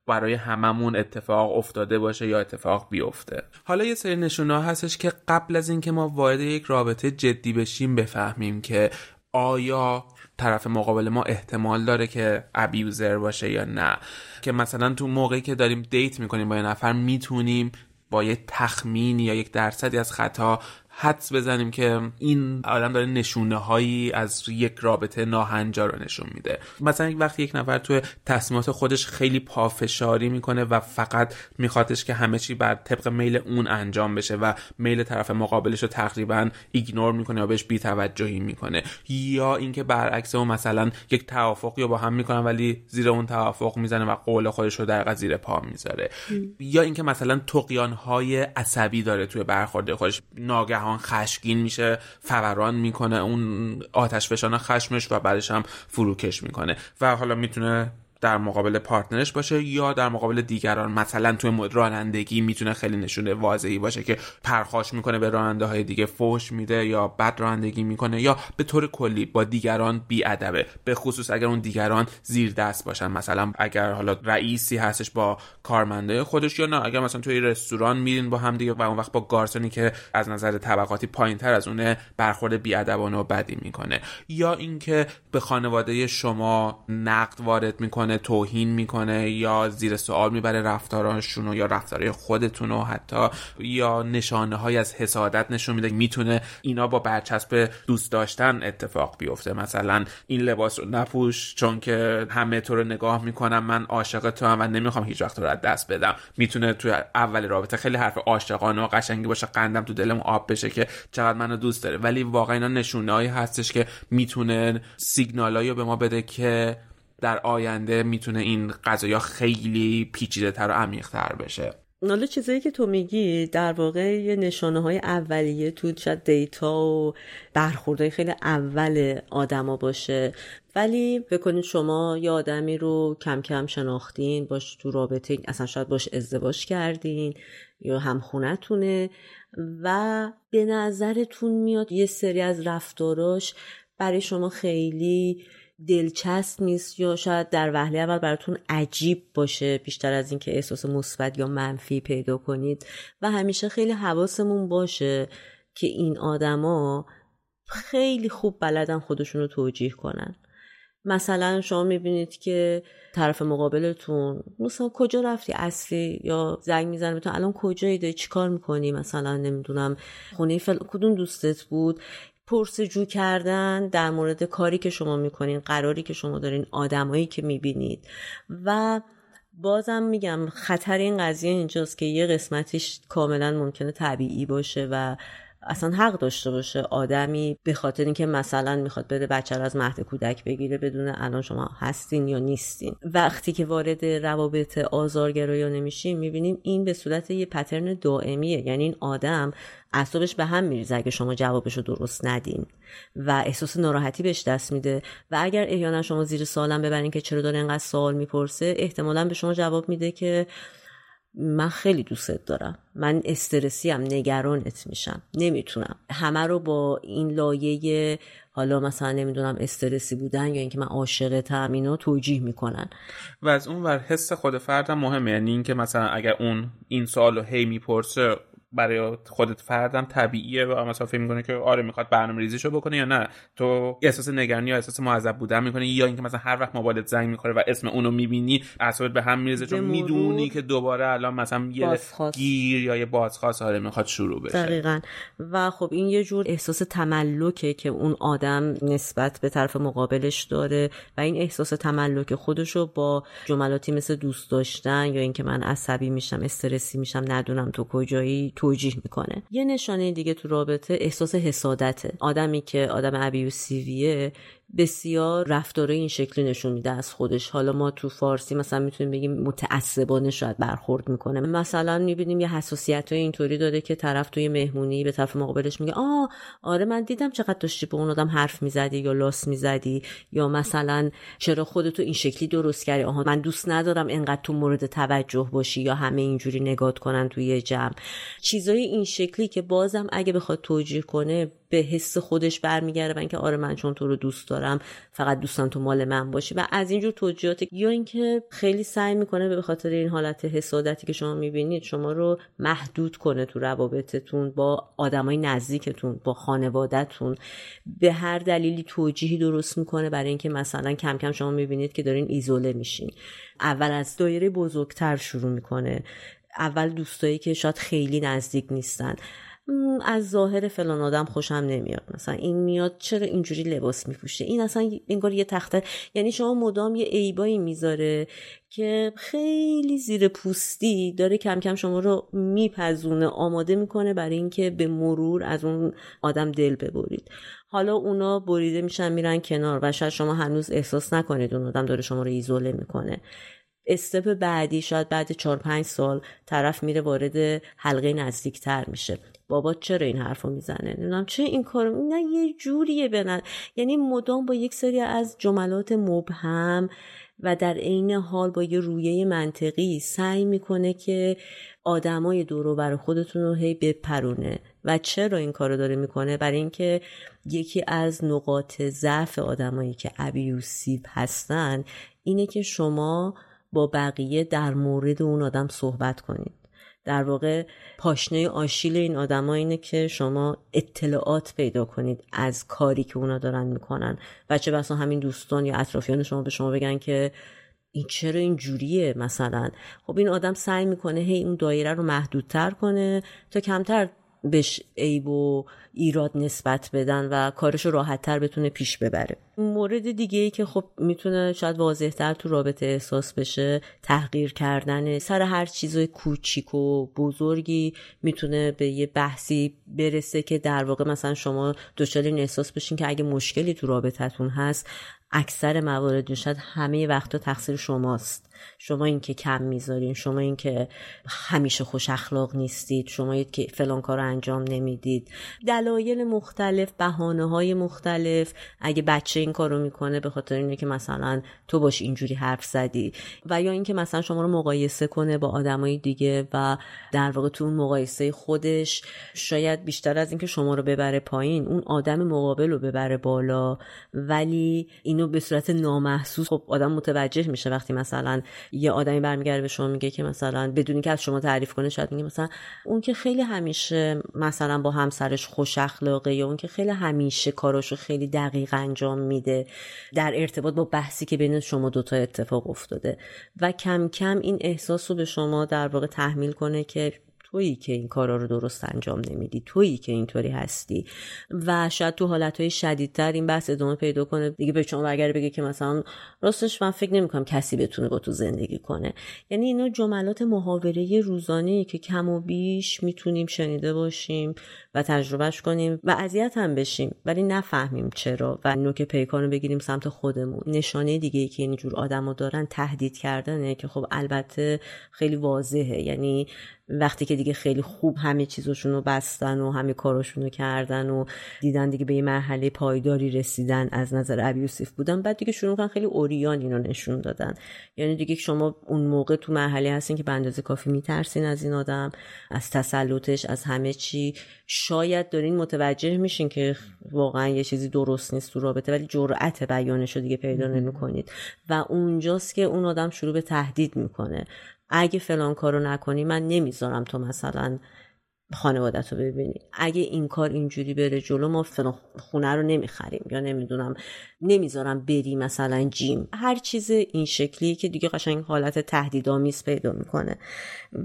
برای هممون اتفاق افتاده باشه یا اتفاق بیفته. حالا یه سری نشونه هستش که قبل از اینکه ما وارد یک رابطه جدی بشیم بفهمیم که آیا طرف مقابل ما احتمال داره که ابیوزر باشه یا نه. که مثلا تو موقعی که داریم دیت می‌کنیم با یه نفر می‌تونیم با یه تخمین یا یک درصدی از خطا حدس بزنیم که این آدم داره نشونه هایی از یک رابطه ناهنجار رو نشون میده. مثلا وقتی یک نفر توی تصمیمات خودش خیلی پافشاری می‌کنه و فقط میخوادش که همه چی بر طبق میل اون انجام بشه و میل طرف مقابلش رو تقریبا ایگنور می‌کنه یا بهش بیتوجهی می‌کنه. یا اینکه برعکس اون مثلا یک توافقی رو با هم می‌کنن ولی زیر اون توافق می‌زنه و قول خودش رو در زیر پا می‌ذاره. یا اینکه مثلا تقیان های عصبی داره توی برخورد خودش. ناگه ناگهان خشمگین میشه فوران می‌کنه اون آتش فشان خشمش و بعدش هم فروکش می‌کنه. و حالا می‌تونه در مقابل پارتنرش باشه یا در مقابل دیگران. مثلا توی رانندگی می‌تونه خیلی نشونه واضحی باشه که پرخاش می‌کنه به راننده های دیگه فوش میده یا بد رانندگی می‌کنه یا به طور کلی با دیگران بی ادبه به خصوص اگر اون دیگران زیر دست باشن. مثلا اگر حالا رئیسی هستش با کارمنده خودش یا نه. اگر مثلا توی رستوران میرین با هم دیگه و اون وقت با گارسونی که از نظر طبقاتی پایین تر از اونه برخورد بیادبانه و بدی می‌کنه. یا اینکه به خانواده شما نقد وارد می‌کنه توهین می‌کنه یا زیر سوال می‌بره رفتاراشون یا رفتارهای خودتون و حتی یا نشانه های از حسادت نشون میده می‌تونه اینا با برچسب دوست داشتن اتفاق بیفته. مثلا این لباس رو نپوش چون که همه تو رو نگاه می‌کنم من عاشق تو هم و نمی‌خوام هیچ وقت رو از دست بدم. می‌تونه توی اول رابطه خیلی حرف عاشقانه و قشنگی باشه قندم تو دلم آب بشه که چقدر منو دوست داره. ولی واقعا اینا نشونه هستش که می‌تونه سیگنالایی به ما بده که در آینده می‌تونه این قضایا خیلی پیچیده تر و عمیق تر بشه. حالا چیزایی که تو میگی در واقع یه نشانه های اولیه تو شاید دیتا و برخوردهای خیلی اول آدما باشه. ولی بکنید شما یه آدمی رو کم کم شناختین باش تو رابطه اصلا شاید باش ازدواج کردین یا هم خونتونه و به نظرتون میاد یه سری از رفتاراش برای شما خیلی دلچسب نیست یا شاید در وهله اول براتون عجیب باشه بیشتر از اینکه احساس مثبت یا منفی پیدا کنید و همیشه خیلی حواسمون باشه که این آدما خیلی خوب بلدن خودشون رو توجیه کنن. مثلا شما می‌بینید که طرف مقابلتون مثلا کجا رفتی؟ اصلی یا زنگ می‌زنه بهتون الان کجایی داری؟ چیکار می‌کنی؟ مثلا نمی‌دونم خونه فل... کدوم دوستت بود؟ پرسجو کردن در مورد کاری که شما می‌کنین قراری که شما دارین آدمایی که می‌بینید. و بازم میگم خطر این قضیه اینجاست که یه قسمتیش کاملا ممکنه طبیعی باشه و اصلا حق داشته باشه آدمی به خاطر اینکه مثلا می‌خواد بره بچه از مهد کودک بگیره بدون الان شما هستین یا نیستین. وقتی که وارد روابط آزارگرایی نمیشیم می‌بینیم این به صورت یه پترن دائمیه. یعنی این آدم اعصابش به هم میریزه اگه شما جوابش رو درست ندین. و احساس ناراحتی بهش دست میده. و اگر احیانا شما زیر سالم ببرین که چرا داره اینقدر سوال می‌پرسه احتمالا به شما جواب میده که من خیلی دوستت دارم. من استرسی هم نگرانت میشم. نمی‌تونم. همه رو با این لایه حالا مثلا نمی‌دونم استرسی بودن یا اینکه من عاشقتم اینا توجیه می‌کنن. و از اون ور حس خود فردم مهمه. یعنی اینکه مثلا اگر اون این سوالو هی می‌پرسه برای خودت فردم طبیعیه و مثلا فکر می‌کنه که آره می‌خواد برنامه ریزیشو بکنه یا نه؟ تو احساس نگرانی یا احساس معذب بودن می‌کنه یا اینکه مثلا هر وقت موبایلت زنگ می‌خوره و اسم اونو می‌بینی اعصابت به هم میریزه چون می‌دونی که دوباره الان مثلا یه گیر یا یه بازخواست آره می‌خواد شروع بشه. دقیقا. و خب این یه جور احساس تملکه که اون آدم نسبت به طرف مقابلش داره و این احساس تملک خودشو با جملاتی مثل دوست داشتن یا اینکه من عصبی میشم استرسی میشم ندونم تو کجایی توجیه می‌کنه. یه نشانه دیگه تو رابطه احساس حسادته. آدمی که آدم ابیوسیویه بسیار رفتاره این شکلی نشون میده از خودش. حالا ما تو فارسی مثلا می‌تونیم بگیم متعصبانه شاید برخورد می‌کنه. مثلا می‌بینیم یه حساسیت های اینطوری داره که طرف توی مهمونی به طرف مقابلش میگه آه آره من دیدم چقدر داشتی به اون آدم حرف می‌زدی یا لاس می‌زدی یا مثلا چرا خودتو این شکلی درست کردی؟ آها من دوست ندارم انقدر تو مورد توجه باشی یا همه اینجوری نگات کنن توی جمع. چیزای این شکلی که بازم اگه بخواد توجیه کنه به حس خودش برمیگرده و اینکه آره من چون تو رو دوست دارم فقط دوستم تو مال من باشی و از اینجور توجیهات یا اینکه خیلی سعی می‌کنه به خاطر این حالت حسادتی که شما می‌بینید شما رو محدود کنه تو روابطتون با آدمای نزدیکتون با خانوادهتون. به هر دلیلی توجیهی درست می‌کنه برای اینکه مثلا کم کم شما می‌بینید که دارین ایزوله میشین. اول از دایره بزرگتر شروع می‌کنه. اول دوستایی که شاید خیلی نزدیک نیستن. از ظاهر فلان آدم خوشم نمیاد. مثلا این میاد چرا اینجوری لباس میپوشه؟ این اصلا انگار یه تخته یعنی شما مدام یه عیبایی می‌ذاره که خیلی زیر پوستی داره کم کم شما رو میپزونه آماده می‌کنه برای اینکه به مرور از اون آدم دل ببرید. حالا اونا بریده میشن میرن کنار و شاید شما هنوز احساس نکنید اون آدم داره شما رو ایزوله می‌کنه. استپ بعدی شاید بعد چهار پنج سال طرف میره وارد حلقه نزدیکتر میشه. بابا چرا این حرفو می‌زنه؟ نمی‌دونم چه این کارو نه یه جوریه بنن یعنی مدام با یک سری از جملات مبهم و در عین حال با یه رویه منطقی سعی می‌کنه که آدمای دورو بر خودتون رو هی بپرونه. و چرا این کارو داره می‌کنه؟ برای اینکه یکی از نقاط ضعف آدمایی که ابیوسیو هستن اینه که شما با بقیه در مورد اون آدم صحبت کنید. در واقع پاشنه آشیل این آدما اینه که شما اطلاعات پیدا کنید از کاری که اونا دارن می‌کنن. و چه بسا همین دوستان یا اطرافیان شما به شما بگن که این چرا این جوریه مثلا. خب این آدم سعی می‌کنه هی اون دایره رو محدودتر کنه تا کمتر بهش عیب و ایراد نسبت بدن و کارش رو تر بتونه پیش ببره. مورد دیگه ای که خب می‌تونه شاید واضحتر تو رابطه احساس بشه تحقیر کردن سر هر چیز کوچیک و بزرگی می‌تونه به یه بحثی برسه که در واقع مثلا شما دچار این احساس بشین که اگه مشکلی تو رابطتون هست اکثر موارد شاید همه وقتا تقصیر شماست. شما این که کم می‌ذارین شما این که همیشه خوش اخلاق نیستید شما که فلان کار انجام نمی‌دید. دلایل مختلف بهانه های مختلف. اگه بچه این کارو می‌کنه به خاطر اینه که مثلا تو باش اینجوری حرف زدی. و یا اینکه مثلا شما رو مقایسه کنه با آدمای دیگه و در واقع تو اون مقایسه خودش شاید بیشتر از اینکه شما رو ببره پایین اون آدم مقابل رو ببره بالا. ولی اینو به صورت نامحسوس خب آدم متوجه میشه وقتی مثلا یه آدمی برمیگرده به شما میگه که مثلا بدونی که از شما تعریف کنه شاید میگه مثلا اون که خیلی همیشه مثلا با همسرش خوش اخلاقه یا اون که خیلی همیشه کاراشو خیلی دقیق انجام میده در ارتباط با بحثی که بین شما دوتا اتفاق افتاده. و کم کم این احساس رو به شما در واقع تحمیل کنه که تویی که این کارا رو درست انجام نمیدی تویی که اینطوری هستی. و شاید تو حالتهای شدیدتر این بحث ادامه پیدا کنه. دیگه به شما برگرده بگه که مثلا راستش من فکر نمی‌کنم کسی بتونه با تو زندگی کنه. یعنی اینا جملات محاوره روزانه که کم و بیش می‌تونیم شنیده باشیم و تجربهش کنیم و اذیت هم بشیم. ولی نفهمیم چرا و نوک پیکان رو بگیریم سمت خودمون. نشانه دیگه ای که اینجور آدما دارن تهدید کردنه که خب البته خیلی واضحه. یعنی وقتی که دیگه خیلی خوب همه چیزشون رو بستن و همه کاراشون رو کردن و دیدن دیگه به یه مرحله پایداری رسیدن از نظر ابیوسیف بودن بعد دیگه شروع کردن خیلی اوریان اینو نشون دادن. یعنی دیگه شما اون موقع تو مرحله هستین که به اندازه کافی میترسین از این آدم از تسلطش از همه چی. شاید دارین متوجه میشین که واقعا یه چیزی درست نیست تو رابطه ولی جرأت بیانش رو دیگه پیدا نمی‌کنید. و اونجاست که اون آدم شروع به تهدید می‌کنه. اگه فلان کارو نکنی من نمی‌ذارم تو مثلا خانوادت رو ببینی. اگه این کار اینجوری بره جلو ما خونه رو نمی‌خریم یا نمی‌دونم نمی‌ذارم بری مثلا جیم. هر چیز این شکلی که دیگه قشنگ حالت تهدیدآمیز پیدا می‌کنه.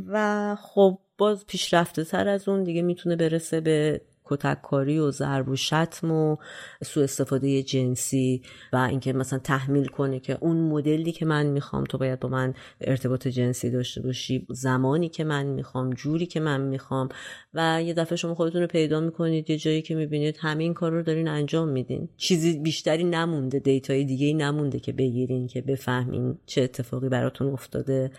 و خب باز پیشرفته تر از اون دیگه می‌تونه برسه به کتککاری و ضرب و شتم و سوء استفاده جنسی و اینکه مثلا تحمیل کنه که اون مدلی که من می‌خوام تو باید با من ارتباط جنسی داشته باشی زمانی که من می‌خوام جوری که من می‌خوام و یه دفعه شما خودتون رو پیدا می‌کنید یه جایی که می‌بینید همین کار رو دارین انجام میدین. چیزی بیشتری نمونده دیتای دیگه ای نمونده که بگیرین که بفهمین چه اتفاقی براتون افتاده.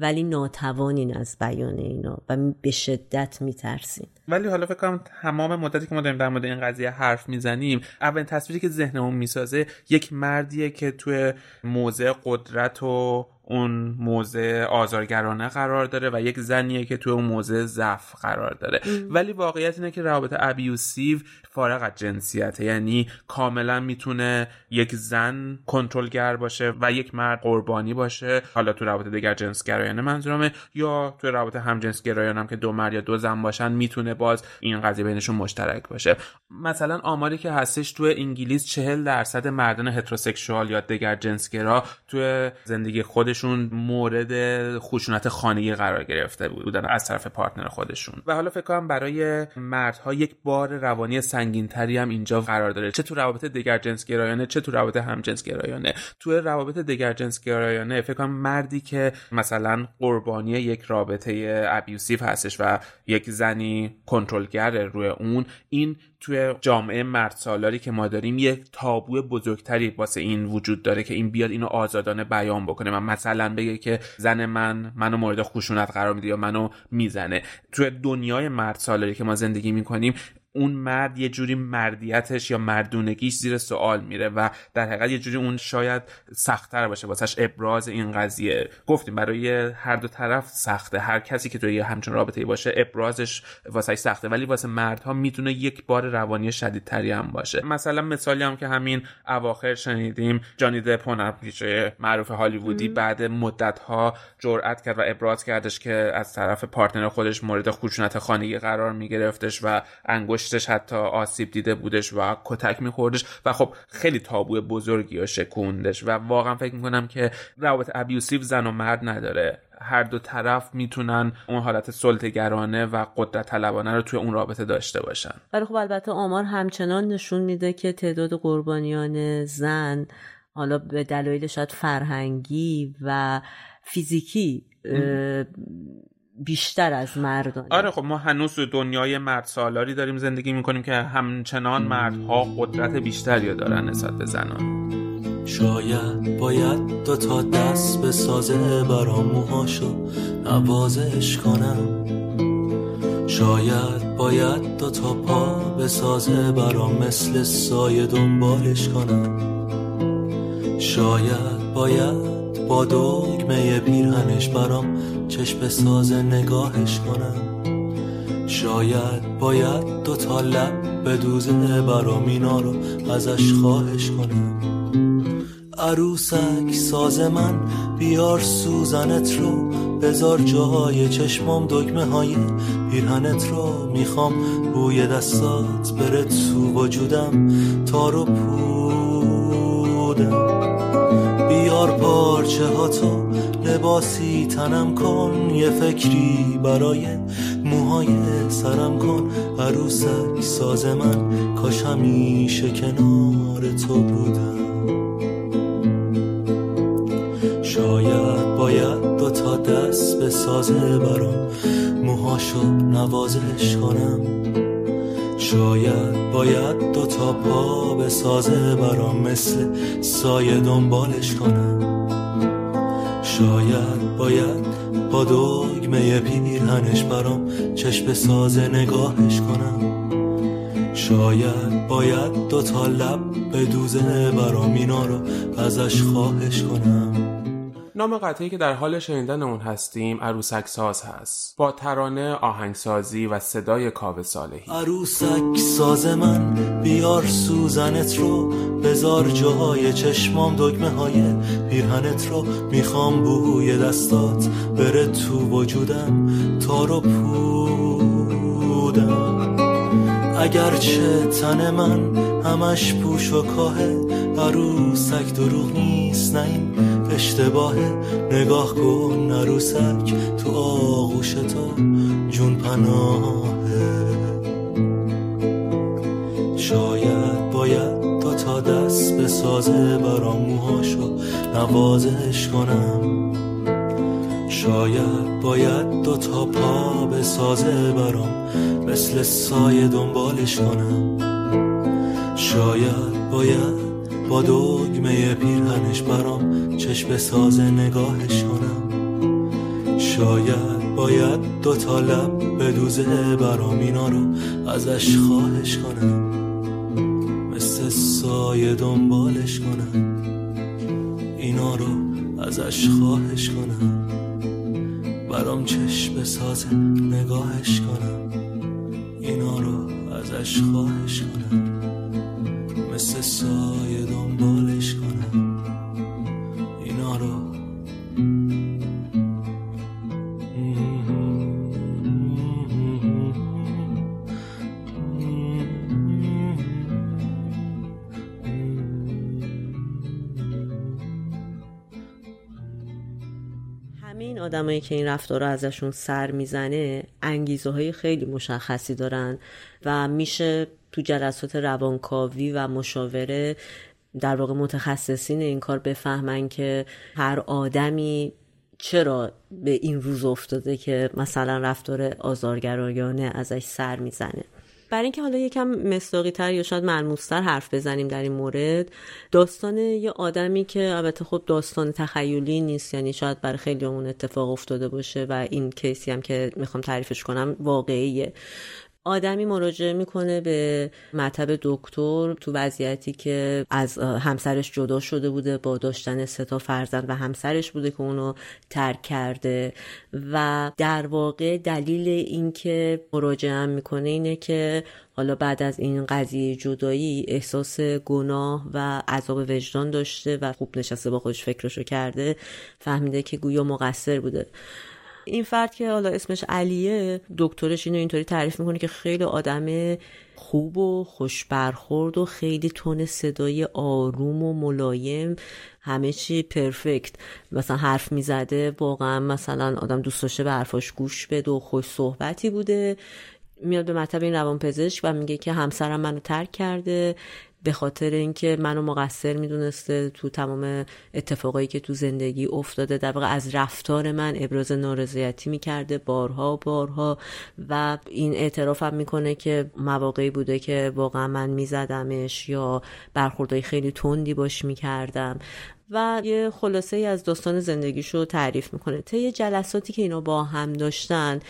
ولی ناتوانین از بیان اینا و به شدت میترسین ولی حالا فکر کنم تمام مدتی که ما داریم در مورد این قضیه حرف می‌زنیم اولین تصویری که ذهنمون می‌سازه یک مردیه که توی موضع قدرت و اون موضع آزارگرانه قرار داره و یک زنیه که توی اون موضع ضعف قرار داره. ولی واقعیت اینه که روابط ابیوسیو فارغ از جنسیته. یعنی کاملا می‌تونه یک زن کنترلگر باشه و یک مرد قربانی باشه. حالا تو روابط دیگر جنسگرایانه منظورمه. یا تو روابط هم جنسگرایانه هم که دو مرد یا دو زن باشن می‌تونه باز این قضیه بینشون مشترک باشه. مثلا آماری که هستش تو انگلیس چهل درصد مردان هتروسکسوال یا دیگر جنسگرا تو زندگی خودشون مورد خشونت خانگی قرار گرفته بودن از طرف پارتنر خودشون. و حالا فکر کنم برای مردها یک بار روانی تری هم اینجا قرار داره. چه تو روابط دیگر جنس گرایانه چه تو روابط هم جنس گرایانه. تو روابط دیگر جنس گرایانه فکر کنم مردی که مثلا قربانی یک رابطه ابیوسیو هستش و یک زنی کنترلگر روی اون این توی جامعه مرد سالاری که ما داریم یک تابو بزرگتری واسه این وجود داره که این بیاد اینو آزادانه بیان بکنه. و مثلا بگه که زن من منو مورد خشونت قرار میده یا منو می‌زنه. توی دنیای مرد سالاری که ما زندگی می‌کنیم اون مرد یه جوری مردیتش یا مردونگیش زیر سوال میره و در حقیقت یه جوری اون شاید سختتر باشه واسش ابراز این قضیه. گفتیم برای هر دو طرف سخته. هر کسی که توی همچون رابطه باشه ابرازش واسش سخته. ولی واسه مردها می‌تونه یک بار روانی شدیدتری هم باشه. مثلا مثالی هم که همین اواخر شنیدیم جانی دپ معروف هالیوودی بعد مدت ها جرأت کرد و ابراز کردش که از طرف پارتنر خودش مورد خشونت خانگی قرار میگرفتش و انگشتش حتی آسیب دیده بودش و کتک میخوردش و خب خیلی تابو بزرگی و شکوندش و واقعا فکر می‌کنم که روابط ابیوسیو زن و مرد نداره. هر دو طرف می‌تونن اون حالت سلطگرانه و قدرت طلبانه رو توی اون رابطه داشته باشن. ولی خب البته آمار همچنان نشون میده که تعداد قربانیان زن حالا به دلایل شاید فرهنگی و فیزیکی بیشتر از مردان آره خب ما هنوز دنیای مرد سالاری داریم زندگی می‌کنیم که همچنان مردها قدرت بیشتری دارن نسبت به زنان. شاید باید دو تا دست به سازه برام موهاشو نوازش کنم. شاید باید دو تا پا به سازه برام مثل سایه دنبالش کنم. شاید باید با دگمه پیرهنش برام چشم ساز نگاهش کنم. شاید باید دو تا لب به دوزه برام اینا رو ازش خواهش کنم. عروسک ساز من بیار سوزنت رو. بذار جاهای چشمام دگمه های پیرهنت رو. می‌خوام بوی دستات بره تو وجودم تا رو پودم. بیار پارچه ها تو لباسی تنم کن یه فکری برای موهای سرم کن. عروسک ساز من کاش همیشه کنار تو بودم. شاید باید دو تا دست به سازه برام موهاشو نوازش کنم. شاید باید دو تا پا به سازه برام مثل سایه دنبالش کنم. شاید باید با دگمه پیرهنش برام چشم سازه نگاهش کنم. شاید باید دو تا لب به دوزه برام اینا رو ازش خواهش کنم. نام قطعی که در حال شنیدن اون هستیم عروسک ساز هست. با ترانه آهنگسازی و صدای کاوه صالحی. عروسک ساز من بیار سوزنت رو. بزار جاهای چشمام دگمه های پیرهنت رو. می‌خوام بوی دستات بره تو وجودم تا رو پودم. اگرچه تن من همش پوش و کاهه عروسک دروغ نیست نه این اشتباهه نگاه کن عروسک تو آغوش تو جون پناهه. شاید باید دو تا دست سازه برام موهاشو نوازش کنم. شاید باید دو تا پا سازه برام مثل سایه دنبالش کنم. شاید باید با دگمه پیرهنش برام چشم ساز نگاهش کنم شاید باید دو تا لب به دوزه برام اینا رو ازش خواهش کنم. مثل سایه دنبالش کنم. اینا رو ازش خواهش کنم. برام چشم ساز نگاهش کنم. اینا رو ازش خواهش کنم. مثل سایه آدمایی که این رفتار رو ازشون سر می‌زنه انگیزه های خیلی مشخصی دارن و میشه تو جلسات روانکاوی و مشاوره در واقع متخصصین این کار بفهمن که هر آدمی چرا به این روز افتاده که مثلا رفتار آزارگرایانه ازش سر می‌زنه. برای اینکه حالا یکم مصداقی تر یا شاید ملموستر حرف بزنیم در این مورد داستان یه آدمی که البته خب داستان تخیلی نیست یعنی شاید برای خیلی اون اتفاق افتاده باشه و این کیسی هم که می‌خوام تعریفش کنم واقعیه. آدمی مراجعه می‌کنه به مطب دکتر تو وضعیتی که از همسرش جدا شده بوده با داشتن سه تا فرزند و همسرش بوده که اونو ترک کرده. و در واقع دلیل اینکه مراجعه می‌کنه اینه که حالا بعد از این قضیه جدایی احساس گناه و عذاب وجدان داشته و خوب نشسته با خودش فکرشو کرده فهمیده که گویا مقصر بوده. این فرد که حالا اسمش علیه دکترش اینو اینطوری تعریف می‌کنه که خیلی آدم خوب و خوش برخورد و خیلی تون صدای آروم و ملایم همه چی پرفکت. مثلا حرف می‌زده واقعا مثلا آدم دوست داشته به حرفاش گوش بده و خوش صحبتی بوده. میاد به مطب این روانپزشک و میگه که همسرم منو ترک کرده. به خاطر اینکه منو مقصر می‌دونسته تو تمام اتفاقایی که تو زندگی افتاده. در واقع از رفتار من ابراز نارضایتی می‌کرده بارها بارها و این اعترافم می‌کنه که مواقعی بوده که واقعا من میزدمش یا برخوردهای خیلی تندی باش می‌کردم. و یه خلاصه ای از داستان زندگیشو تعریف می‌کنه. طی جلساتی که اینا با هم داشتن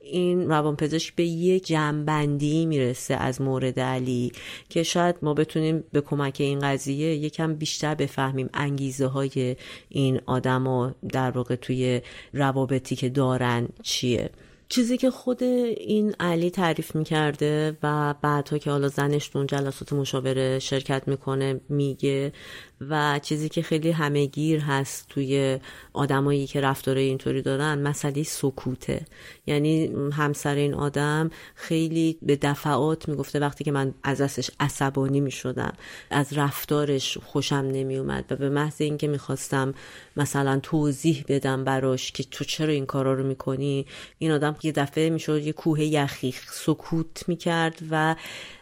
این روانپزشک به یه جنبندی می‌رسه از مورد علی که شاید ما بتونیم به کمک این قضیه یکم بیشتر بفهمیم انگیزه های این آدم در واقع توی روابطی که دارن چیه. چیزی که خود این علی تعریف می‌کرده و بعدها که حالا زنش اون جلسات مشاوره شرکت می‌کنه میگه و چیزی که خیلی همهگیر هست توی آدمایی که رفتار اینطوری دارن مسئله سکوته. یعنی همسر این آدم خیلی به دفعات می‌گفته وقتی که من از دستش عصبانی می‌شدم از رفتارش خوشم نمیومد و به محض اینکه می‌خواستم مثلا توضیح بدم براش که تو چرا این کارا رو می‌کنی این آدم یه دفعه می‌شد یه کوه یخی سکوت می‌کرد و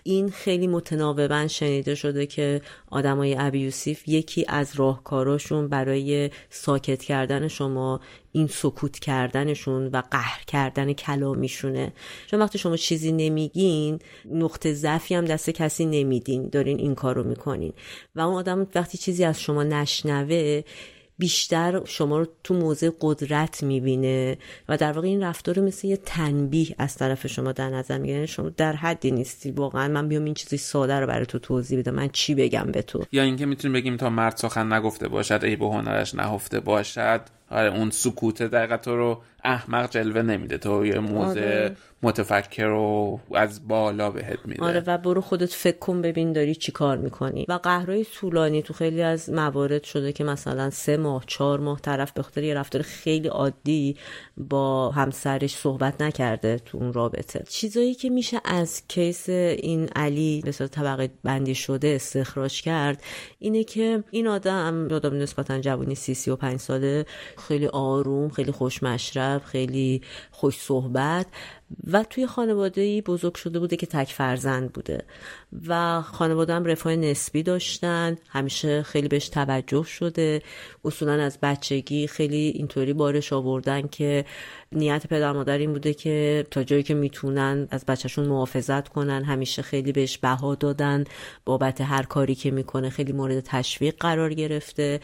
این خیلی متناوبا شنیده شده که آدمای ابیوسیف یکی از راهکاراشون برای ساکت کردن شما این سکوت کردنشون و قهر کردن کلامیشونه. چون وقتی شما چیزی نمیگین نقطه ضعفی هم دست کسی نمیدین دارین این کار رو می‌کنین. و اون آدم وقتی چیزی از شما نشنوه بیشتر شما رو تو موضع قدرت می‌بینه و در واقع این رفتار رو مثل یه تنبیه از طرف شما در نظر می‌گیره. شما در حدی نیستی. واقعا من بیام این چیزی ساده رو برای تو توضیح بدم. من چی بگم به تو؟ یا اینکه می‌تونیم بگیم تا مرد سخن نگفته باشد ای به هنرش نهفته باشد. آره اون سکوت دقیقا تو رو احمق جلوه نمیده. تو یه موزه. متفکر رو از بالا بهت میده. آره و برو خودت فکر کن ببین داری چی کار می‌کنی. و قهرهای طولانی تو خیلی از موارد شده که مثلا سه ماه چهار ماه طرف به خاطر یه رفتار خیلی عادی با همسرش صحبت نکرده تو اون رابطه. چیزایی که میشه از کیس این علی به صورت طبقه بندی شده استخراج کرد اینه که این آدم آدم نسبتا جوانی سی سی و پنج ساله خیلی آروم خیلی خوش مشرب خیلی خوش صحبت و توی خانواده بزرگ شده بوده که تک فرزند بوده. و خانواده هم رفاه نسبی داشتن. همیشه خیلی بهش توجه شده. اصولا از بچگی خیلی اینطوری بارش آوردن که نیت پدر مادر این بوده که تا جایی که می‌تونن از بچهشون محافظت کنن همیشه خیلی بهش بها دادن بابت هر کاری که می‌کنه خیلی مورد تشویق قرار گرفته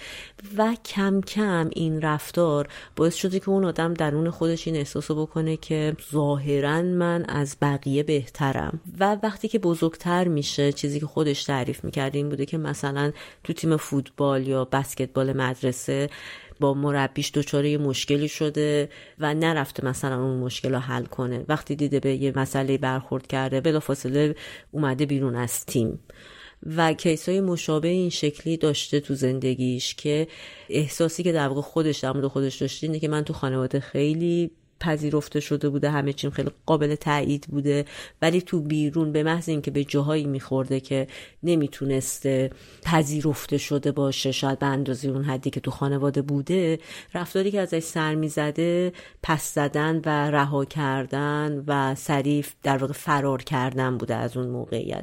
و کم کم این رفتار باعث شده که اون آدم درون خودش این احساسو بکنه که ظاهرا من از بقیه بهترم. و وقتی که بزرگتر میشه چیزی که خودش تعریف می‌کرد این بوده که مثلا تو تیم فوتبال یا بسکتبال مدرسه با مربیش دچار یه مشکلی شده و نرفته مثلا اون مشکل رو حل کنه. وقتی دیده به یه مسئله برخورد کرده بلافاصله اومده بیرون از تیم. و کیس های مشابه این شکلی داشته تو زندگیش که احساسی که در واقع خودش در مورد خودش داشته اینه که من تو خانواده خیلی پذیرفته شده بوده همه چیم خیلی قابل تایید بوده. ولی تو بیرون به محض اینکه به جاهایی میخورده که نمی‌تونسته پذیرفته شده باشه شاید به اندازه اون حدی که تو خانواده بوده رفتاری که ازش سر می‌زده پس زدن و رها کردن و سریف در واقع فرار کردن بوده از اون موقعیت.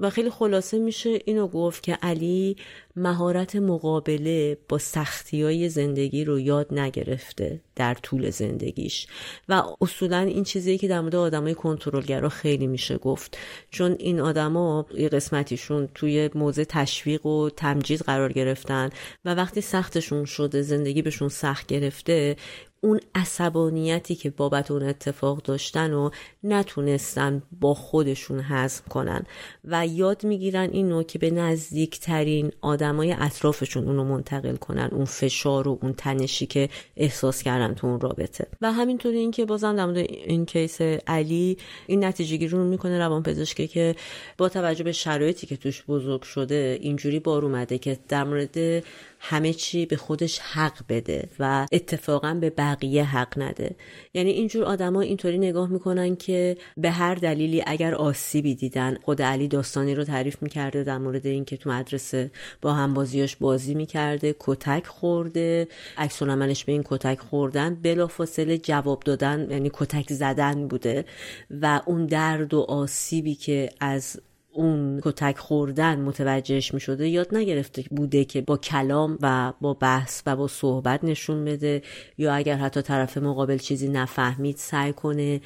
و خیلی خلاصه میشه اینو گفت که علی مهارت مقابله با سختی های زندگی رو یاد نگرفته در طول زندگیش. و اصولا این چیزی که در مورد آدمای کنترلگرا خیلی میشه گفت. چون این آدما یه قسمتیشون توی موضع تشویق و تمجید قرار گرفتن و وقتی سختشون شده زندگی بهشون سخت گرفته اون عصبانیتی که بابت اون اتفاق داشتن و نتونستن با خودشون هضم کنن. و یاد می‌گیرن اینو که به نزدیکترین آدمای اطرافشون اونو منتقل کنن. اون فشار و اون تنشی که احساس کردن تو اون رابطه. و همینطوری اینکه بازم در این کیس علی این نتیجه گیری رو می‌کنه روان پزشکی که با توجه به شرایطی که توش بزرگ شده اینجوری بار اومده که در مورد همه چی به خودش حق بده و اتفاقا به بقیه حق نده. یعنی اینجور آدما اینطوری نگاه می‌کنن که به هر دلیلی اگر آسیبی دیدن خود علی داستانی رو تعریف می‌کرده در مورد اینکه تو مدرسه با هم بازیاش بازی می‌کرده کتک خورده. عکس به این کتک خوردن بلافاصله جواب دادن یعنی کتک زدن بوده و اون درد و آسیبی که از اون کتک خوردن متوجهش می شده یاد نگرفته بوده که با کلام و با بحث و با صحبت نشون بده یا اگر حتی طرف مقابل چیزی نفهمید سعی کنه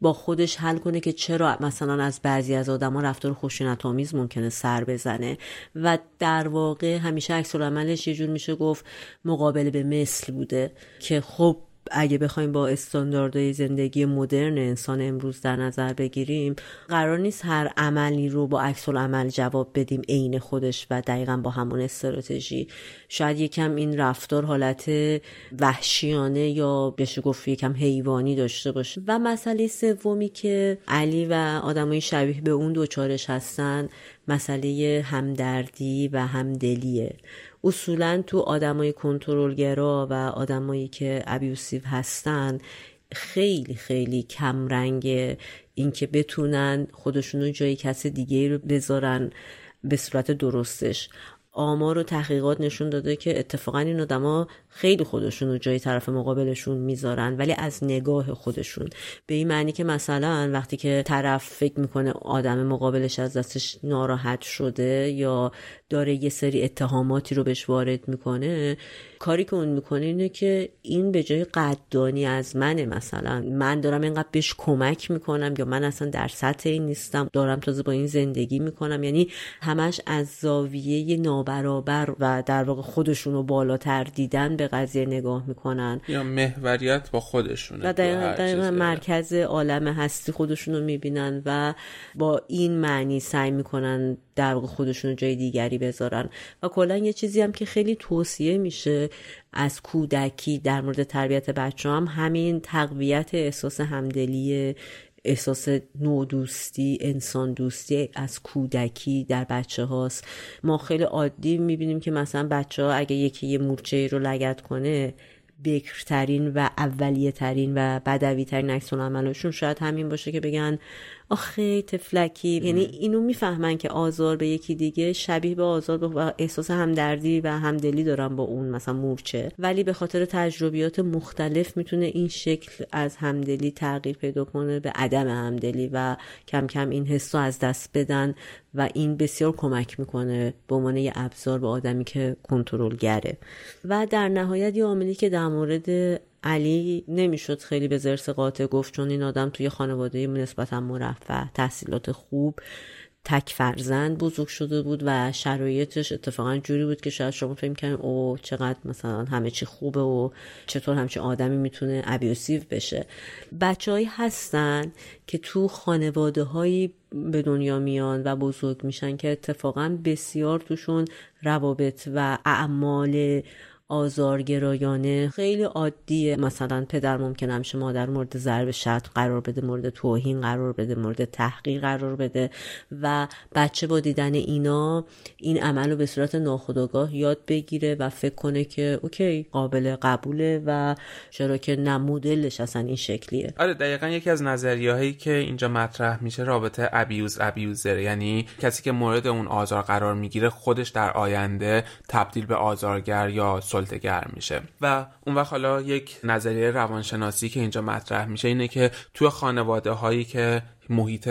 با خودش حل کنه که چرا مثلا از بعضی از آدما رفتار خشونت آمیز ممکنه سر بزنه. و در واقع همیشه عکس یه جور میشه گفت مقابل به مثل بوده که خب اگه بخوایم با استانداردهای زندگی مدرن انسان امروز در نظر بگیریم قرار نیست هر عملی رو با عکس عمل جواب بدیم عین خودش و دقیقا با همون استراتژی. شاید یکم این رفتار حالت وحشیانه یا بشه گفت یکم حیوانی داشته باشه. و مسئله سومی که علی و آدمای شبیه به اون دوچارش هستن مسئله همدردی و همدلیه. اصولا تو آدمای کنترلگرا و آدمایی که ابیوسیو هستن خیلی خیلی کم رنگ اینکه بتونن خودشونو جای کس دیگه رو بذارن به صورت درستش. آمار و تحقیقات نشون داده که اتفاقا این آدما خیلی خودشون رو جای طرف مقابلشون می‌ذارن ولی از نگاه خودشون. به این معنی که مثلا وقتی که طرف فکر می‌کنه آدم مقابلش از دستش ناراحت شده یا داره یه سری اتهاماتی رو بهش وارد می‌کنه کاری که اون می‌کنه اینه که این به جای قدردانی از منه مثلا. من دارم اینقدر بهش کمک می‌کنم یا من اصلا در سطح این نیستم دارم تازه با این زندگی می‌کنم. یعنی همش از زاویه نابرابر و در واقع خودشون رو بالاتر دیدن به قضیه نگاه می‌کنن. یا محوریت با خودشونه و دقیقا, مرکز عالم هستی خودشون رو می‌بینن و با این معنی سعی می‌کنن در خودشون رو جای دیگری بذارن. و کلا یه چیزی هم که خیلی توصیه میشه از کودکی در مورد تربیت بچه هم همین تقویت احساس همدلی احساس نودوستی انسان دوستی از کودکی در بچه هاست ما خیلی عادی می‌بینیم که مثلا بچه ها اگه یکی یه مورچه رو لگت کنه بکرترین و اولیه ترین و بدوی ترین عکس شاید همین باشه که بگن آخه تفلکی. یعنی اینو می‌فهمن که آزار به یکی دیگه شبیه به آزار به احساس همدردی و همدلی دارن با اون مثلا مورچه. ولی به خاطر تجربیات مختلف می‌تونه این شکل از همدلی تغییر پیدا کنه به عدم همدلی و کم کم این حس از دست بدن و این بسیار کمک می‌کنه به عنوان یه ابزار به آدمی که کنترلگره. و در نهایت یه عاملی که در مورد علی نمی‌شد خیلی به زرس قاطع گفت چون این آدم توی خانواده نسبتا مرفع تحصیلات خوب تک فرزند بزرگ شده بود و شرایطش اتفاقا جوری بود که شاید شما فکر کنید او چقدر مثلا همه چی خوبه و چطور همچین آدمی می‌تونه ابیوسیو بشه. بچههایی هستن که تو خانواده هایی به دنیا میان و بزرگ میشن که اتفاقا بسیار توشون روابط و اعمال آزارگرایانه خیلی عادیه. مثلا پدر ممکن همشه مادر مورد ضرب شد قرار بده مورد توهین قرار بده مورد تحقیر قرار بده و بچه با دیدن اینا این عمل رو به صورت ناخودآگاه یاد بگیره و فکر کنه که اوکی قابل قبوله و چرا که نه اصلا این شکلیه. آره دقیقا یکی از نظریه هایی که اینجا مطرح میشه رابطه ابیوز ابیوزر یعنی کسی که مورد اون آزار قرار می‌گیره خودش در آینده تبدیل به آزارگر یا سلطگر میشه. و اون وقت حالا یک نظریه روانشناسی که اینجا مطرح میشه اینه که توی خانواده هایی که محیط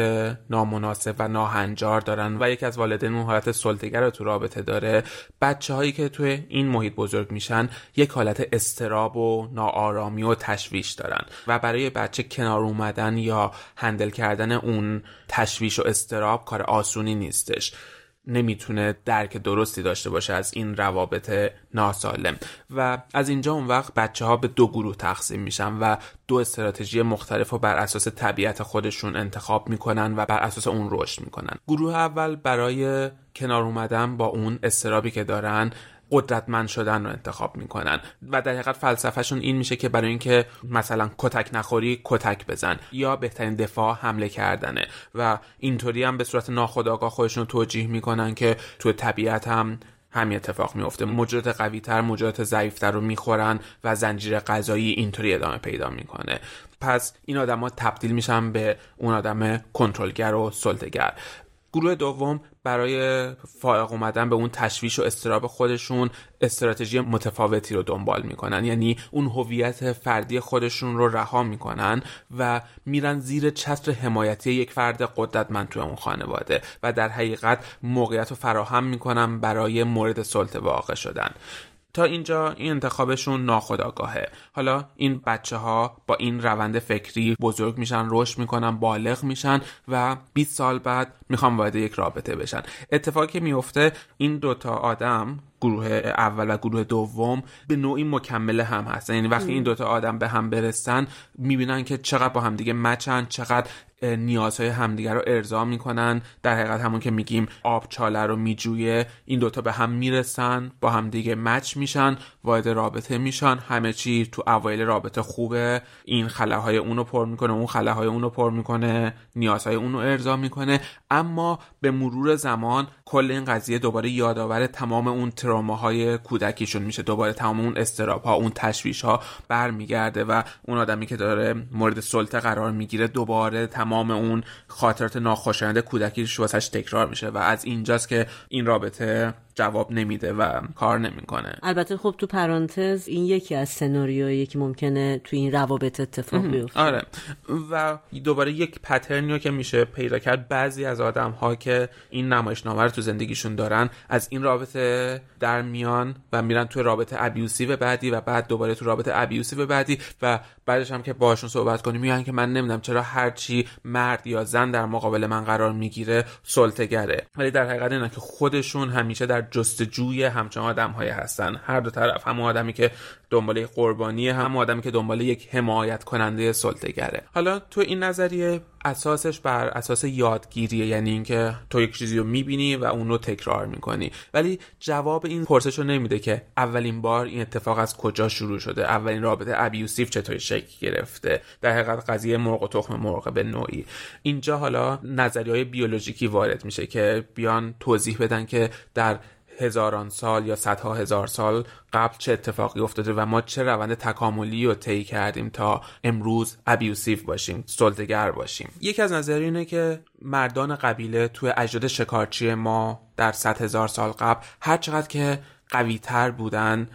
نامناسب و ناهنجار دارن و یکی از والدین اون حالت سلطگر رو تو رابطه داره بچه هایی که توی این محیط بزرگ میشن یک حالت استراب و ناآرامی و تشویش دارن. و برای بچه کنار اومدن یا هندل کردن اون تشویش و استراب کار آسونی نیستش. نمی‌تونه درک درستی داشته باشه از این روابط ناسالم. و از اینجا اون وقت بچه ها به دو گروه تقسیم میشن و دو استراتژی مختلف رو بر اساس طبیعت خودشون انتخاب می‌کنن و بر اساس اون رشد می‌کنن. گروه اول برای کنار اومدن با اون استرابی که دارن قدرتمند شدن رو انتخاب می‌کنن. و در حقیقت فلسفهشون این میشه که برای اینکه مثلا کتک نخوری کتک بزن یا بهترین دفاع حمله کردنه. و اینطوری هم به صورت ناخودآگاه خودشون رو توجیه می‌کنن که تو طبیعت هم همین اتفاق میفته موجودات قوی تر موجودات ضعیفتر رو می‌خورن و زنجیره غذایی اینطوری ادامه پیدا می‌کنه. پس این آدما تبدیل میشن به اون آدم کنترلگر و سلطگر گروه دوم برای فائق اومدن به اون تشویش و استراب خودشون استراتژی متفاوتی رو دنبال می‌کنن. یعنی اون هویت فردی خودشون رو رها می‌کنن و میرن زیر چتر حمایتی یک فرد قدرتمند توی اون خانواده و در حقیقت موقعیت رو فراهم می‌کنن برای مورد سلطه واقع شدن. تا اینجا این انتخابشون ناخداگاهه حالا این بچه ها با این روند فکری بزرگ میشن رشد می‌کنن بالغ میشن و 20 سال بعد می‌خوان وارد یک رابطه بشن. اتفاقی که میفته این دوتا آدم گروه اول و گروه دوم به نوعی مکمل هم هستن. یعنی وقتی این دوتا آدم به هم برسن می‌بینن که چقدر با همدیگه مچن چقدر نیازهای همدیگه رو ارضا می‌کنن. در حقیقت همون که میگیم آب چاله رو میجویه این دوتا به هم می‌رسن با همدیگه مچ میشن وارد رابطه میشن همه چی تو اوایل رابطه خوبه. این خلاهای اونو پر می‌کنه اون خلاهای اونو پر می‌کنه نیازهای اونو ارضا می‌کنه. اما به مرور زمان کل این قضیه دوباره یادآور تمام اون تراماهای کودکیشون میشه. دوباره تمام اون استراب ها اون تشویش ها برمیگرده و اون آدمی که داره مورد سلطه قرار می‌گیره دوباره اون خاطرات ناخوشایند کودکیش واسش تکرار میشه و از اینجاست که این رابطه جواب نمیده و کار نمی‌کنه. البته خب تو پرانتز این یکی از سناریوهایی که ممکنه تو این روابط اتفاق بیفته. آره. و دوباره یک پترنی که میشه پیدا کرد بعضی از آدم ها که این نمایشنامه رو تو زندگیشون دارن از این رابطه در میان و میرن تو رابطه ابیوسیو بعدی و بعد دوباره تو رابطه ابیوسیو بعدی و بعدش هم که باشون صحبت کنیم میگن که من نمی‌دونم چرا هرچی مرد یا زن در مقابل من قرار می‌گیره سلطگره ولی در حقیقت اینه که خودشون همیشه در جستجوی همچون آدم های هستن. هر دو طرف هم آدمی که دنبال قربانی هم آدمی که دنبال یک حمایت کننده سلطگره حالا تو این نظریه اساسش بر اساس یادگیریه یعنی اینکه تو یک چیزی رو می‌بینی و اون رو تکرار می‌کنی. ولی جواب این پرسش رو نمیده که اولین بار این اتفاق از کجا شروع شده اولین رابطه ابیوسیف چطوری شکل گرفته در حقیقت قضیه مرغ و تخم مرغ به نوعی. اینجا حالا نظریه های بیولوژیکی وارد میشه که بیان توضیح بدن که در هزاران سال یا صدها هزار سال قبل چه اتفاقی افتاده و ما چه روند تکاملی رو طی کردیم تا امروز ابیوسیو باشیم سلطگر باشیم؟ یکی از نظری اینه که مردان قبیله توی اجداد شکارچی ما در صد هزار سال قبل هر چقدر که قویتر بودن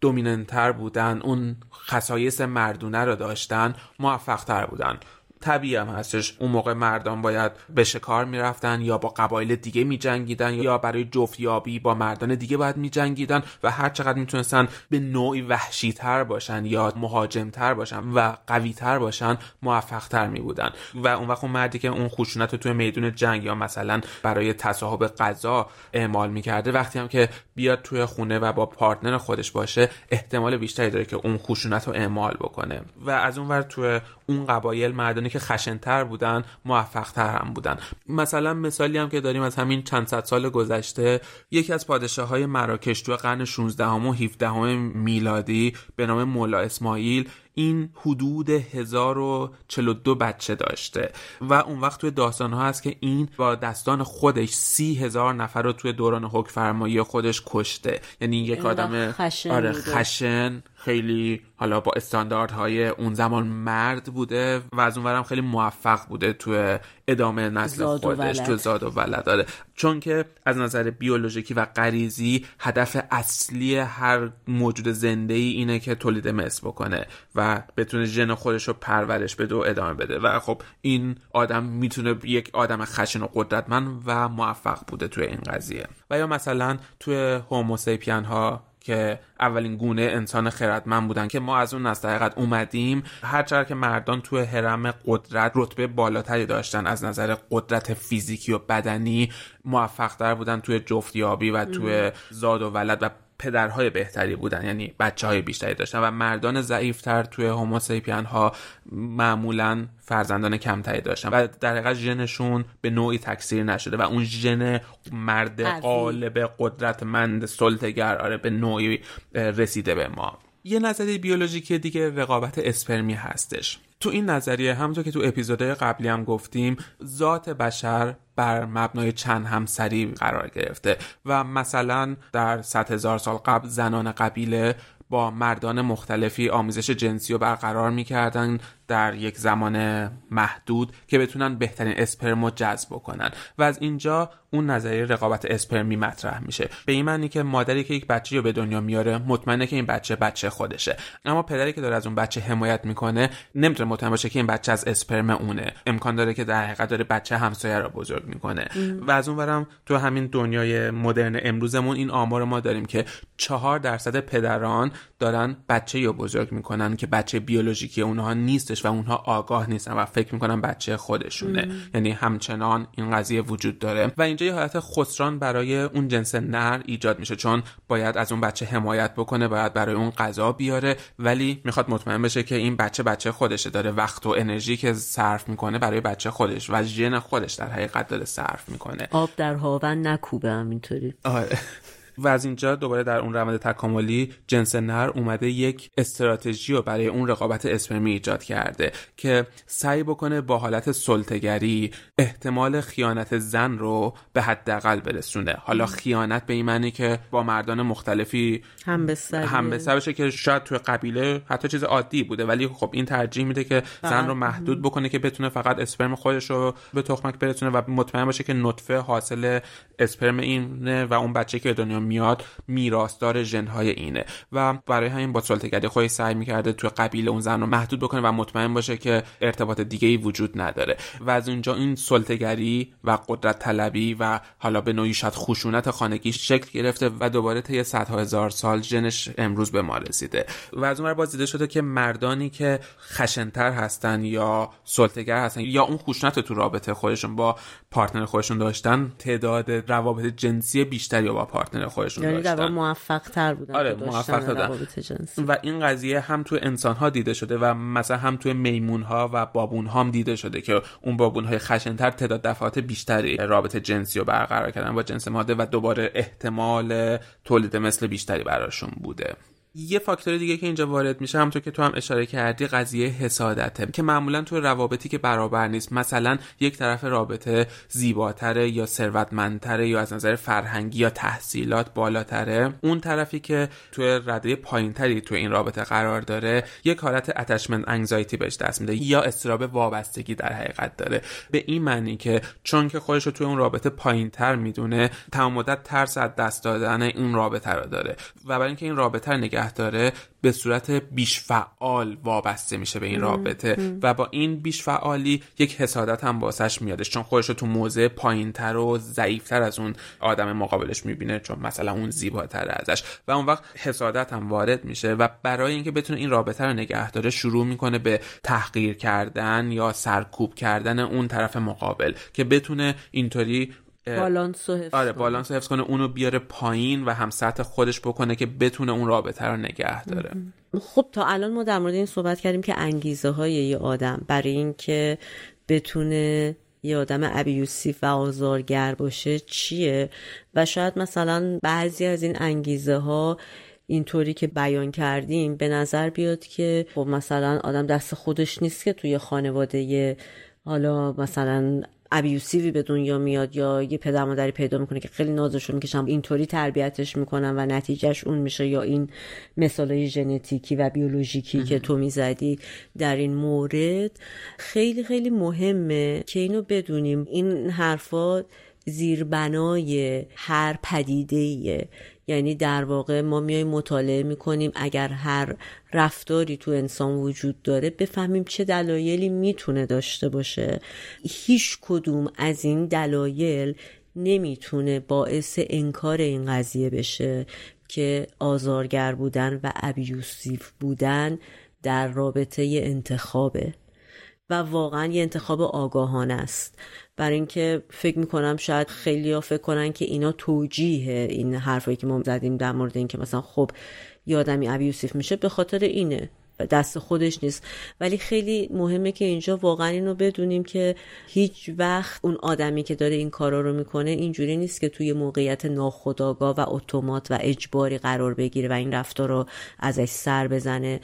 دومیننتر بودن اون خصایص مردونه رو داشتن موفقتر بودن. طبیعی هم هستش. اون موقع مردان باید به شکار می‌رفتن یا با قبایل دیگه میجنگیدن یا برای جفتیابی با مردان دیگه باید میجنگیدن و هر چقدر می‌تونستن به نوعی وحشی تر باشن یا مهاجم تر باشن و قوی تر باشن موفق تر می بودن و اون وقت اون مردی که اون خشونت رو توی میدون جنگ یا مثلا برای تصاحب غذا اعمال می‌کرده وقتی هم که بیاد توی خونه و با پارتنر خودش باشه احتمال بیشتری داره که اون خشونت رو اعمال بکنه. و از اون ور توی اون قبایل مردانی که خشنتر بودن موفقتر هم بودن. مثلا مثالی هم که داریم از همین چند صد سال گذشته یکی از پادشاه های مراکش تو قرن 16 و 17 میلادی به نام مولا اسماعیل این حدود 1042 بچه داشته. و اون وقت توی داستان ها هست که این با دستان خودش سی هزار نفر رو توی دوران حکم فرمایی خودش کشته. یعنی یک آدم خشن آره خشن. خیلی حالا با استانداردهای اون زمان مرد بوده و از اونورم خیلی موفق بوده توی ادامه نسل خودش تو زاد و ولد. داره چون که از نظر بیولوژیکی و غریزی هدف اصلی هر موجود زنده ای اینه که تولید مثل بکنه و بتونه ژن خودش رو پرورش بده و ادامه بده. و خب این آدم می‌تونه یک آدم خشن و قدرتمند و موفق بوده توی این قضیه. و یا مثلا توی هوموسیپین ها که اولین گونه انسان خردمند بودن که ما از اون نسل حقیقت اومدیم. هرچند که مردان توی حرم قدرت رتبه بالاتری داشتن از نظر قدرت فیزیکی و بدنی موفق بودن توی جفتیابی و توی زاد و ولد و پدرهای بهتری بودن یعنی بچه های بیشتری داشتن و مردان ضعیفتر توی هوموسیپین ها معمولا فرزندان کمتری داشتن و در حقیقت ژنشون به نوعی تکثیر نشده و اون ژن مرد قالب قدرتمند سلطگر آره به نوعی رسیده به ما. یه نظریه بیولوژیکی دیگه رقابت اسپرمی هستش. تو این نظریه همونطور که تو اپیزودهای قبلی هم گفتیم ذات بشر بر مبنای چند همسری قرار گرفته و مثلا در صد هزار سال قبل زنان قبیله با مردان مختلفی آمیزش جنسی رو برقرار می‌کردن. در یک زمان محدود که بتونن بهترین اسپرم رو جذب کنن و از اینجا اون نظریه رقابت اسپرمی مطرح میشه. به این معنی که مادری که یک بچه رو به دنیا میاره مطمئنه که این بچه بچه خودشه. اما پدری که داره از اون بچه حمایت می‌کنه نمی‌تونه مطمئن باشه که این بچه از اسپرم اونه. امکان داره که در حقیقت داره بچه همسایه رو بزرگ می‌کنه. و از اون برم تو همین دنیای مدرن امروزمون این آمار ما داریم که چهار درصد پدران دارن بچه رو بزرگ می‌کنن که بچه بیولوژیکی اونها نیستش. و اونها آگاه نیستن و فکر می‌کنن بچه خودشونه. یعنی همچنان این قضیه وجود داره. و اینجا یه حالت خسران برای اون جنس نر ایجاد میشه چون باید از اون بچه حمایت بکنه باید برای اون غذا بیاره ولی می‌خواد مطمئن بشه که این بچه بچه خودشه. داره وقت و انرژی که صرف می‌کنه برای بچه خودش و ژن خودش در حقیقت داره صرف می‌کنه. آب در هاون نکوبه همینطوری. آره. و از اینجا دوباره در اون روند تکاملی جنس نر اومده یک استراتژی رو برای اون رقابت اسپرمی ایجاد کرده که سعی بکنه با حالت سلطگری احتمال خیانت زن رو به حداقل برسونه. حالا خیانت به این معنی که با مردان مختلفی هم به هم بشه که شاید توی قبیله حتی چیز عادی بوده ولی خب این ترجیح میده که زن رو محدود بکنه که بتونه فقط اسپرم خودش رو به تخمک برسونه و مطمئن باشه که نطفه حاصل اسپرم اینه و اون بچه که دنیا میاد میراثدار ژنهای اینه. و برای همین با سلطگری خودش سعی می‌کرده توی قبیله اون زن رو محدود بکنه و مطمئن باشه که ارتباط دیگه ای وجود نداره. و از اونجا این سلطگری و قدرت طلبی و حالا به نوعی شاید خشونت خانگی شکل گرفته و دوباره طی صدها هزار سال ژنش امروز به ما رسیده. و از اون باز دیده شده که مردانی که خشنتر هستن یا سلطگر هستن یا اون خشونت تو رابطه خودشون با partner خودشون داشتن تعداد روابط جنسی بیشتری با partner خودشون یعنی داشتن. موفق تر بودن. آره موفق و این قضیه هم تو انسان ها دیده شده و مثلا هم تو میمون ها و بابون ها هم دیده شده که اون بابون های خشنتر تعداد دفعات بیشتری رابطه جنسی رو برقرار کردن با جنس ماده و دوباره احتمال تولید مثل بیشتری براشون بوده. یه فاکتور دیگه که اینجا وارد میشه همونطور که تو هم اشاره کردی قضیه حسادته که معمولا تو روابطی که برابر نیست مثلا یک طرف رابطه زیباتره یا ثروتمندتره یا از نظر فرهنگی یا تحصیلات بالاتره اون طرفی که توی رده پایینتری تو این رابطه قرار داره یک حالت attachment anxiety بهش دست میده یا استراب وابستگی در حقیقت داره. به این معنی که چون که خودش رو توی اون رابطه پایینتر می‌دونه تمام مدت ترس از دست دادن اون رابطه رو داره. و برای اینکه این رابطه رو داره به صورت بیش فعال وابسته میشه به این رابطه. و با این بیش فعالی یک حسادت هم واسش میادش چون خودش رو تو موضع پایینتر و ضعیفتر از اون آدم مقابلش می‌بینه چون مثلا اون زیباتر ازش. و اون وقت حسادت هم وارد میشه و برای اینکه بتونه این رابطه رو نگه داره شروع می‌کنه به تحقیر کردن یا سرکوب کردن اون طرف مقابل که بتونه اینطوری بالانس حفظ آره بالانس حفظ کنه اونو بیاره پایین و هم سطح خودش بکنه که بتونه اون رابطه رو نگه داره. خب تا الان ما در مورد این صحبت کردیم که انگیزه های یه آدم برای اینکه بتونه یه آدم ابیوسیف و آزارگر باشه چیه؟ و شاید مثلا بعضی از این انگیزه ها اینطوری که بیان کردیم به نظر بیاد که خب مثلا آدم دست خودش نیست که توی خانواده حالا مثلا ابیوسیوی به دنیا میاد یا یه پدر مادری پیدا می‌کنه که خیلی نازشون می‌کشن اینطوری تربیتش می‌کنن و نتیجهش اون میشه یا این مثالای ژنتیکی و بیولوژیکی که تو می‌زدی در این مورد خیلی خیلی مهمه که اینو بدونیم. این حرفات زیربنای هر پدیده یعنی در واقع ما میایم مطالعه می‌کنیم اگر هر رفتاری تو انسان وجود داره بفهمیم چه دلایلی می‌تونه داشته باشه. هیچ کدوم از این دلایل نمی‌تونه باعث انکار این قضیه بشه که آزارگر بودن و ابیوسیف بودن در رابطه انتخابه. و واقعا یه انتخاب آگاهانه است. برای اینکه فکر می‌کنم شاید خیلی ها فکر کنن که اینا توجیه این حرفایی که ما زدیم در مورد اینکه مثلا خب یه آدمی ابیوسیف میشه به خاطر اینه دست خودش نیست. ولی خیلی مهمه که اینجا واقعا اینو بدونیم که هیچ وقت اون آدمی که داره این کارا رو می‌کنه اینجوری نیست که توی موقعیت ناخودآگاه و اتومات و اجباری قرار بگیره و این رفتار رو ازش سر بزنه.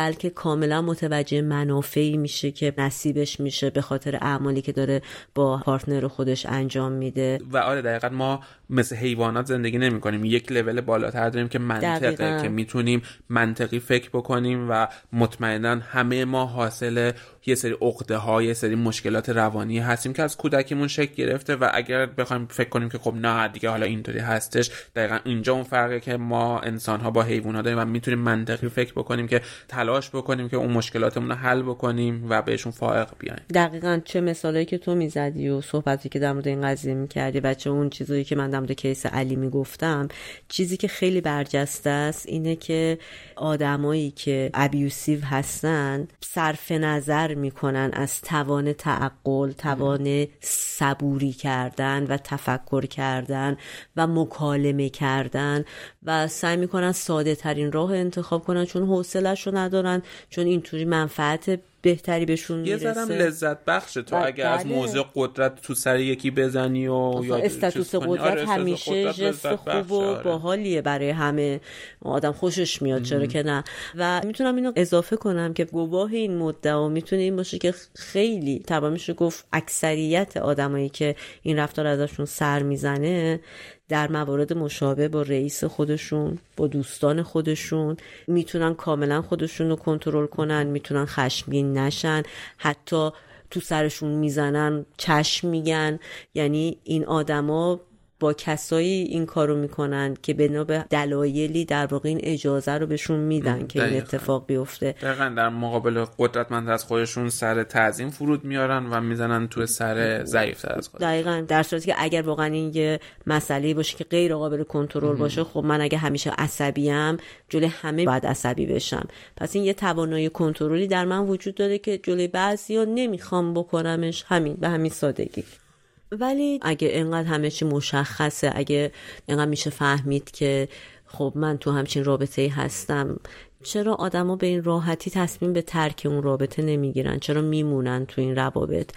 بلکه کاملا متوجه منافعی میشه که نصیبش میشه به خاطر اعمالی که داره با پارتنر خودش انجام میده. و آره دقیقا ما مثل حیوانات زندگی نمی کنیم یک لول بالاتر داریم که منطقه که می‌تونیم منطقی فکر بکنیم و مطمئنا همه ما حاصل یه سری عقده های یه سری مشکلات روانی هستیم که از کودکیمون شکل گرفته و اگر بخوایم فکر کنیم که خب نه دیگه حالا اینطوری هستش دقیقا اینجا اون فرقه که ما انسان ها با حیوانات داریم و می‌تونیم منطقی فکر بکنیم که تلاش بکنیم که اون مشکلاتمون رو حل بکنیم و بهشون فائق بیایم. دقیقا چه مثالی که تو می‌زدی و صحبتی که در مورد این قضیه می‌کردی و چه اون چیزایی که من در کیس علی می‌گفتم چیزی که خیلی برجسته است اینه که آدمایی که ابیوسیو هستن صرف نظر می‌کنن از توان تعقل توان صبوری کردن و تفکر کردن و مکالمه کردن و سعی می‌کنن ساده ترین راه انتخاب کنن چون حوصلش رو ندارن چون اینطوری منفعت بهتری بهشون می‌رسه. یه لذت بخشه تو اگه از بله. موضوع قدرت تو سر یکی بزنی و یا استاتوس قدرت آره همیشه جست خوب و آره. باحالیه برای همه. آدم خوشش میاد چرا که نه. و می‌تونم اینو اضافه کنم که گواه این مدعا می‌تونه این باشه که خیلی تمام گفت اکثریت آدمایی که این رفتار ازشون سر می‌زنه در موارد مشابه با رئیس خودشون با دوستان خودشون می‌تونن کاملا خودشون رو کنترل کنن می‌تونن خشمگین نشن حتی تو سرشون می‌زنن چشم میگن. یعنی این آدما با کسایی این کارو می‌کنن که بنا به دلایلی در واقع این اجازه رو بهشون میدن که این اتفاق بیفته. دقیقا در مقابل قدرتمند از خودشون سر تعظیم فرود میارن و می‌زنن تو سر ضعیفتر از خود دقیقا. در صورتی که اگر واقعا این یه مسئله باشه که غیر قابل کنترل باشه خب من اگه همیشه عصبیم جلوی همه باید عصبی بشم. پس این یه توانایی کنترلی در من وجود داره که جلوی بعضیا نمی‌خوام بکنمش. همین به همین سادگی. ولی اگه انقدر همه چی مشخصه اگه انقدر میشه فهمید که خب من تو همچین رابطه هستم چرا آدما به این راحتی تصمیم به ترک اون رابطه نمی‌گیرن؟ چرا میمونن تو این روابط؟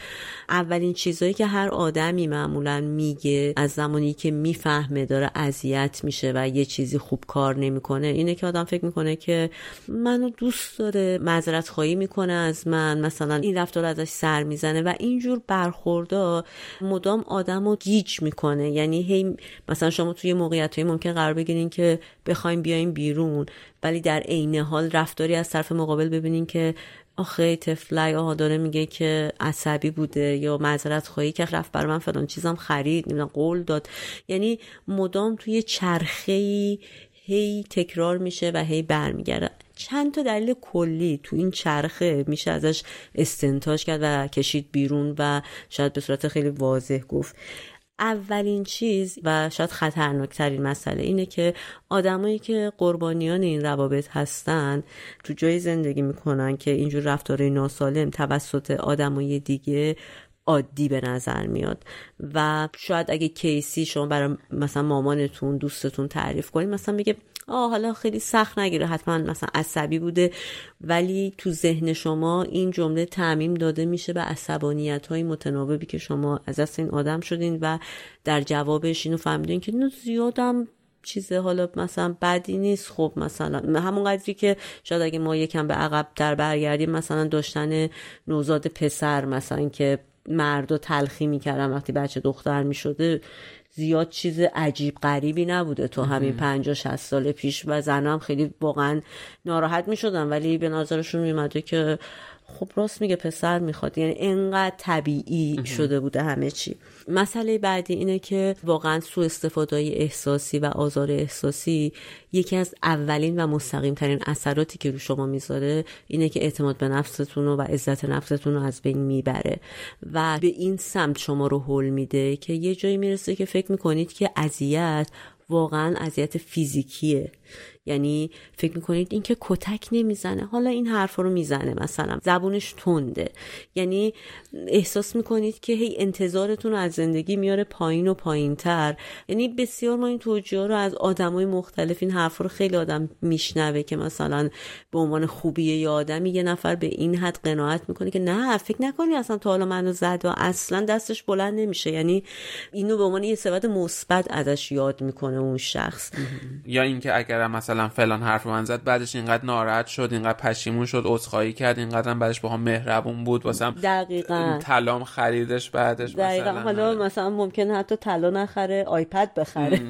اولین چیزهایی که هر آدمی معمولا میگه از زمانی که می‌فهمه داره اذیت میشه و یه چیزی خوب کار نمی‌کنه اینه که آدم فکر می‌کنه که منو دوست داره معذرت خواهی می‌کنه از من. مثلا این رفتار ازش سر می‌زنه و اینجور برخوردا مدام آدم رو گیج می‌کنه. یعنی هی مثلا شما توی موقعیت ممکن قرار بگیرین که بخوایم بیایم بیرون. ولی در عین حال رفتاری از طرف مقابل ببینین که آخه تفلای آها داره میگه که عصبی بوده یا معذرت خواهی که رفت بر من فلان چیزم خرید نمی‌دونم قول داد. یعنی مدام توی چرخه هی تکرار میشه و هی برمیگرده. چند تا دلیل کلی تو این چرخه میشه ازش استنتاج کرد و کشید بیرون و شاید به صورت خیلی واضح گفت. اولین چیز و شاید خطرناکترین مسئله اینه که آدمایی که قربانیان این روابط هستن تو جای زندگی می‌کنن که اینجور رفتار ناسالم توسط آدمای دیگه عادی به نظر میاد. و شاید اگه کیسی شما برای مثلا مامانتون دوستتون تعریف کنید مثلا بگه آه حالا خیلی سخت نگیره. حتما مثلا عصبی بوده. ولی تو ذهن شما این جمله تعمیم داده میشه به عصبانیت های متناوبی که شما از دست این آدم شدین و در جوابش اینو فهمیدین که نه زیادم چیزه. حالا مثلا بدی نیست. خب مثلا همون قدری که شاید اگه ما یکم به عقب در برگردیم مثلا داشتن نوزاد پسر مثلا که مرد و تلخی می‌کردن وقتی بچه دختر می‌شده زیاد چیز عجیب غریبی نبوده تو همین پنجاه شست سال پیش و زنم خیلی واقعا ناراحت می شدن ولی به نظرشون میمده که خب راست میگه پسر می‌خواد. یعنی انقدر طبیعی شده بوده همه چی. مسئله بعدی اینه که واقعا سو استفاده احساسی و آزار احساسی یکی از اولین و مستقیم ترین اثراتی که رو شما می‌ذاره اینه که اعتماد به نفستون و عزت نفستون رو از بین می‌بره و به این سمت شما رو حل میده که یه جایی می‌رسه که فکر می‌کنید که اذیت واقعا اذیت فیزیکیه. یعنی فکر می‌کنید این که کتک نمی‌زنه؟ حالا این حرف رو می‌زنه مثلا. زبونش تنده. یعنی احساس می‌کنید که هی انتظارتون از زندگی میاره پایین و پایین تر یعنی بسیار ما این توجیه رو از آدمای مختلف این حرف رو خیلی آدم میشنوه که مثلا به عنوان خوبیه یا آدمی یه نفر به این حد قناعت می‌کنه که نه فکر نکنی اصلا تا حالا منو زد و اصلا دستش بلند نمیشه. یعنی اینو به عنوان یه صفت مثبت ازش یاد می‌کنه اون شخص. یا اینکه اگر مثلا فلان حرف من زد بعدش اینقدر ناراحت شد اینقدر پشیمون شد عذرخواهی کرد اینقدر بعدش با هم مهربون بود واسم دقیقاً. طلام خریدش بعدش دقیقا. حالا مثلا ممکن حتی طلا نخره آیپد بخره.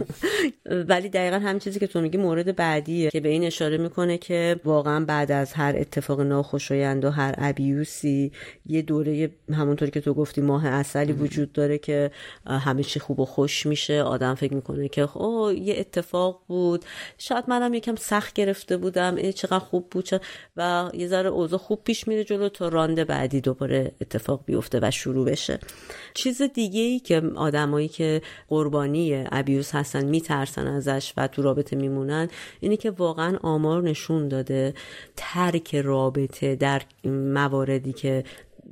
ولی دقیقا همین چیزی که تو میگی مورد بعدیه که به این اشاره می‌کنه که واقعا بعد از هر اتفاق ناخوشایند و هر ابیوسی یه دوره همونطور که تو گفتی ماه اصلی وجود داره که همه چی خوب و خوش میشه. آدم فکر می‌کنه که اوه یه اتفاق بود. شاید منم یکم سخت گرفته بودم ای چقدر خوب بود و یه ذره اوضاع خوب پیش میره جلو تا رانده بعدی دوباره اتفاق بیفته و شروع بشه. چیز دیگه ای که آدمایی که قربانی ابیوز هستن میترسن ازش و تو رابطه میمونن اینه که واقعا آمار نشون داده ترک رابطه در مواردی که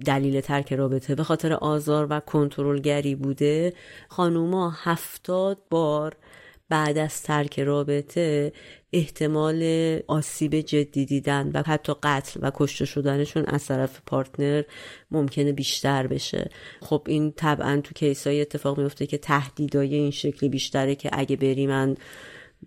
دلیل ترک رابطه به خاطر آزار و کنترلگری بوده. خانوما هفتاد بار بعد از ترک رابطه احتمال آسیب جدی دیدن و حتی قتل و کشته شدنشون از طرف پارتنر ممکنه بیشتر بشه. خب این طبعا تو کیسای اتفاق میفته که تهدیدای این شکلی بیشتره که اگه بری من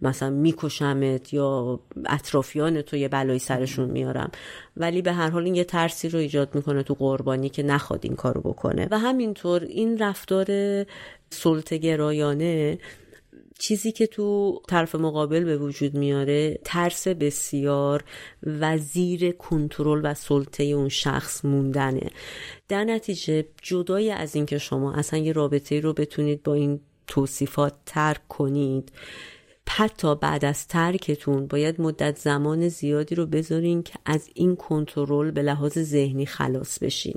مثلا میکشمت یا اطرافیان تو یه بلایی سرشون میارم. ولی به هر حال این یه ترسی رو ایجاد می‌کنه تو قربانی که نخواد این کارو بکنه. و همینطور این رفتار سلطه گرایانه چیزی که تو طرف مقابل به وجود میاره ترس بسیار و زیر کنترل و سلطه اون شخص موندنه. در نتیجه جدای از اینکه شما اصلا یه رابطه رو بتونید با این توصیفات ترک کنید حتی بعد از ترکتون باید مدت زمان زیادی رو بذارین که از این کنترل به لحاظ ذهنی خلاص بشین.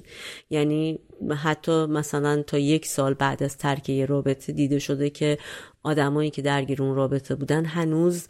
یعنی حتی مثلا تا یک سال بعد از ترک یه رابطه دیده شده که آدمایی که درگیر اون رابطه بودن هنوز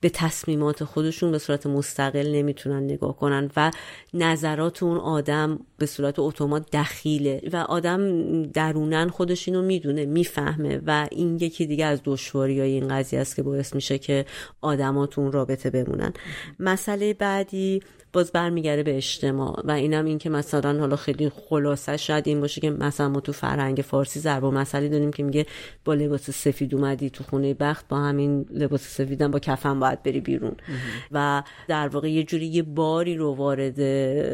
به تصمیمات خودشون به صورت مستقل نمی‌تونن نگاه کنن و نظرات اون آدم به صورت اتومات دخیله و آدم درونن خودش اینو می‌دونه می‌فهمه و این یکی دیگه از دشواری های این قضیه است که باعث میشه که آدمات اون رابطه بمونن. مسئله بعدی باز برمیگرده به اجتماع و اینم این که مثلا حالا خیلی خلاصه شاید این باشه که مثلا ما تو فرهنگ فارسی ضرب و مسئله داریم که میگه با لباس سفید اومدی تو خونه بخت با همین لباس سفیدم با کفن باید بری بیرون. و در واقع یه جوری یه باری رو وارد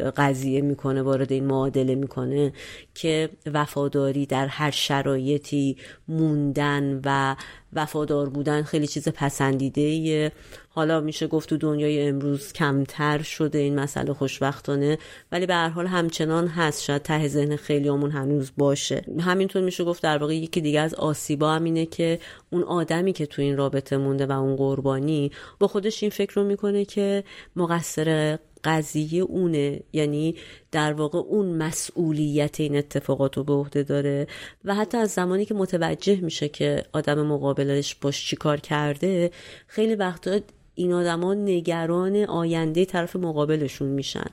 قضیه می‌کنه وارد این معادله می‌کنه که وفاداری در هر شرایطی موندن و وفادار بودن خیلی چیز پسندیده حالا میشه گفت تو دنیای امروز کمتر شده این مسئله خوشبختانه ولی به هر حال همچنان هست. شاید ته ذهن خیلیامون هنوز باشه. همینطور میشه گفت در واقع یکی دیگه از آسیبا هم اینه که اون آدمی که تو این رابطه مونده و اون قربانی با خودش این فکر رو می‌کنه که مقصر قضیه اونه. یعنی در واقع اون مسئولیت این اتفاقات رو به عهده داره و حتی از زمانی که متوجه میشه که آدم مقابلش باش چیکار کرده خیلی وقتا این آدما نگران آینده طرف مقابلشون میشن.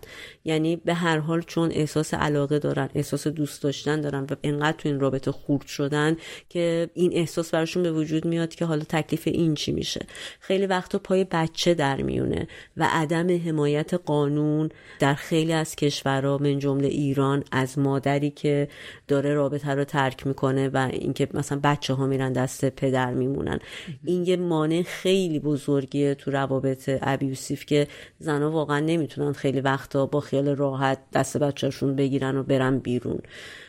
یعنی به هر حال چون احساس علاقه دارن احساس دوست داشتن دارن و انقدر تو این رابطه خورد شدن که این احساس براشون به وجود میاد که حالا تکلیف این چی میشه. خیلی وقتا پای بچه در میونه و عدم حمایت قانون در خیلی از کشورها من جمله ایران از مادری که داره رابطه رو ترک می‌کنه و اینکه مثلا بچه ها میرن دست پدر میمونن. این یه مانع خیلی بزرگیه تو روابط ابیوسیف که زنها واقعا نمی‌تونن خیلی وقتا با خیال راحت دست بچهشون بگیرن و برن بیرون.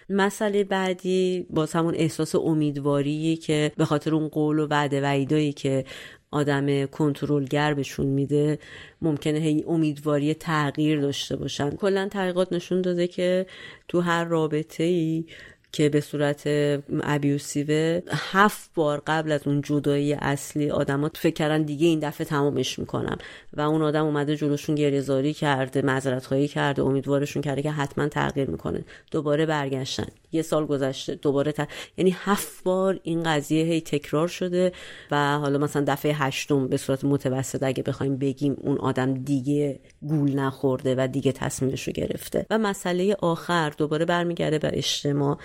مسئله بعدی باز همون احساس امیدواری که به خاطر اون قول و وعده وعیدایی که آدم کنترلگر بهشون میده ممکنه هی امیدواری تغییر داشته باشن. کلا تحقیقات نشون داده که تو هر رابطه ای که به صورت ابیوسیو هفت بار قبل از اون جدایی اصلی آدما فکر کردن دیگه این دفعه تمامش می‌کنم و اون آدم اومده جلوشون گریهزاری کرده معذرت خواهی کرده امیدوارشون کرده که حتما تغییر می‌کنه. دوباره برگشتن. یه سال گذشته دوباره ت... یعنی هفت بار این قضیه هی تکرار شده و حالا مثلا دفعه هشتم به صورت متوسط اگه بخوایم بگیم اون آدم دیگه گول نخورده و دیگه تصمیمش رو گرفته. و مسئله آخر دوباره برمیگرده به اجتماع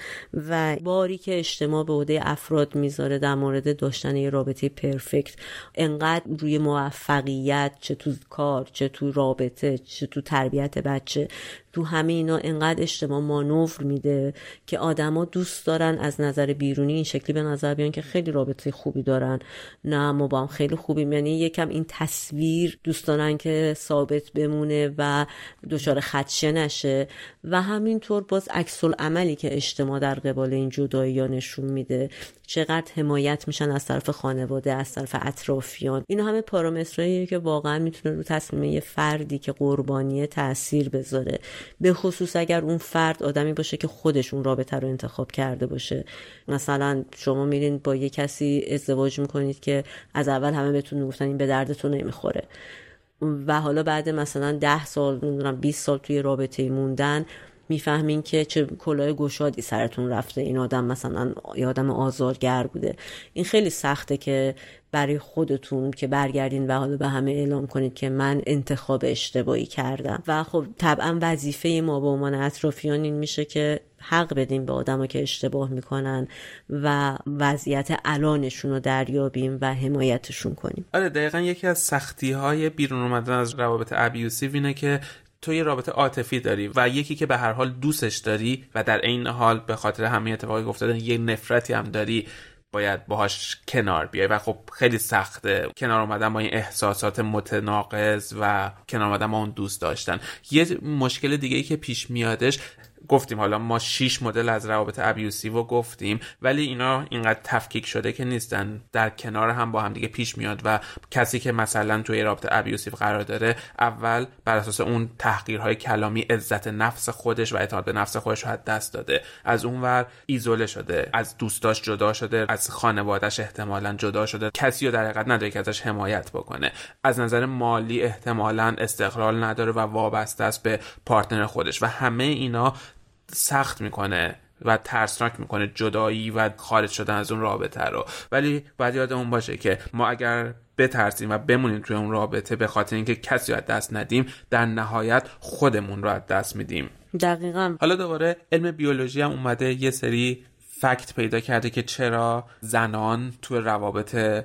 و باری که اجتماع به عهده افراد می‌ذاره در مورد داشتن یه رابطه پرفکت. انقدر روی موفقیت چه تو کار چه تو رابطه چه تو تربیت بچه تو همه اینا انقدر اجتماع مانور میده که آدما دوست دارن از نظر بیرونی این شکلی به نظر بیان که خیلی رابطه خوبی دارن. نه ما با هم خیلی خوبیم. یعنی یکم این تصویر دوست دارن که ثابت بمونه و دچار خدشه نشه. و همینطور باز عکس عملی که اجتماع در قبال این جدایی نشون میده. چقدر حمایت میشن از طرف خانواده از طرف اطرافیان. اینا همه پارامترهایی که واقعا می‌تونه رو تصمیم یه فردی که قربانی تاثیر بذاره. به خصوص اگر اون فرد آدمی باشه که خودش اون رابطه رو انتخاب کرده باشه. مثلا شما میرین با یه کسی ازدواج می‌کنید که از اول همه بهتون گفتن این به دردتون نمی‌خوره. و حالا بعد مثلا ده سال نمی‌دونم 20 سال توی رابطه موندن می‌فهمین که چه کلاه گشادی سرتون رفته. این آدم مثلا یه آدم آزارگر بوده. این خیلی سخته که برای خودتون که برگردین و حالا به همه اعلام کنید که من انتخاب اشتباهی کردم. و خب طبعا وظیفه ما به عنوان اطرافیان این میشه که حق بدیم به آدم که اشتباه می‌کنن و وضعیت الانشون رو دریابیم و حمایتشون کنیم. آره دقیقا یکی از سختی های بیرون اومدن از روابط ابیوسیو اینه که تو یه رابطه عاطفی داری و یکی که به هر حال دوستش داری و در این حال به خاطر همه اتفاقی افتاده یه نفرتی هم داری باید باهاش کنار بیای و خب خیلی سخته. کنار اومدن با این احساسات متناقض و کنار اومدن با اون دوست داشتن. یه مشکل دیگه ای که پیش میادش گفتیم حالا ما 6 مدل از روابط ابیوسیو گفتیم ولی اینا اینقدر تفکیک شده که نیستن. در کنار هم با هم دیگه پیش میاد و کسی که مثلا توی رابطه ابیوسیو قرار داره اول بر اساس اون تحقیرهای کلامی عزت نفس خودش و اعتماد به نفس خودش رو دست داده. از اونور ایزوله شده از دوستاش جدا شده از خانوادهش احتمالا جدا شده. کسی رو در حقیقت نداره که ازش حمایت بکنه. از نظر مالی احتمالا استقلال نداره و وابسته است به پارتنر خودش. و همه اینا سخت می‌کنه و ترسناک می‌کنه جدایی و خارج شدن از اون رابطه رو. ولی باید یادمون باشه که ما اگر بترسیم و بمونیم توی اون رابطه به خاطر اینکه کسی از دست ندیم در نهایت خودمون رو از دست میدیم. دقیقا. حالا دوباره علم بیولوژی هم اومده یه سری فکت پیدا کرده که چرا زنان توی روابط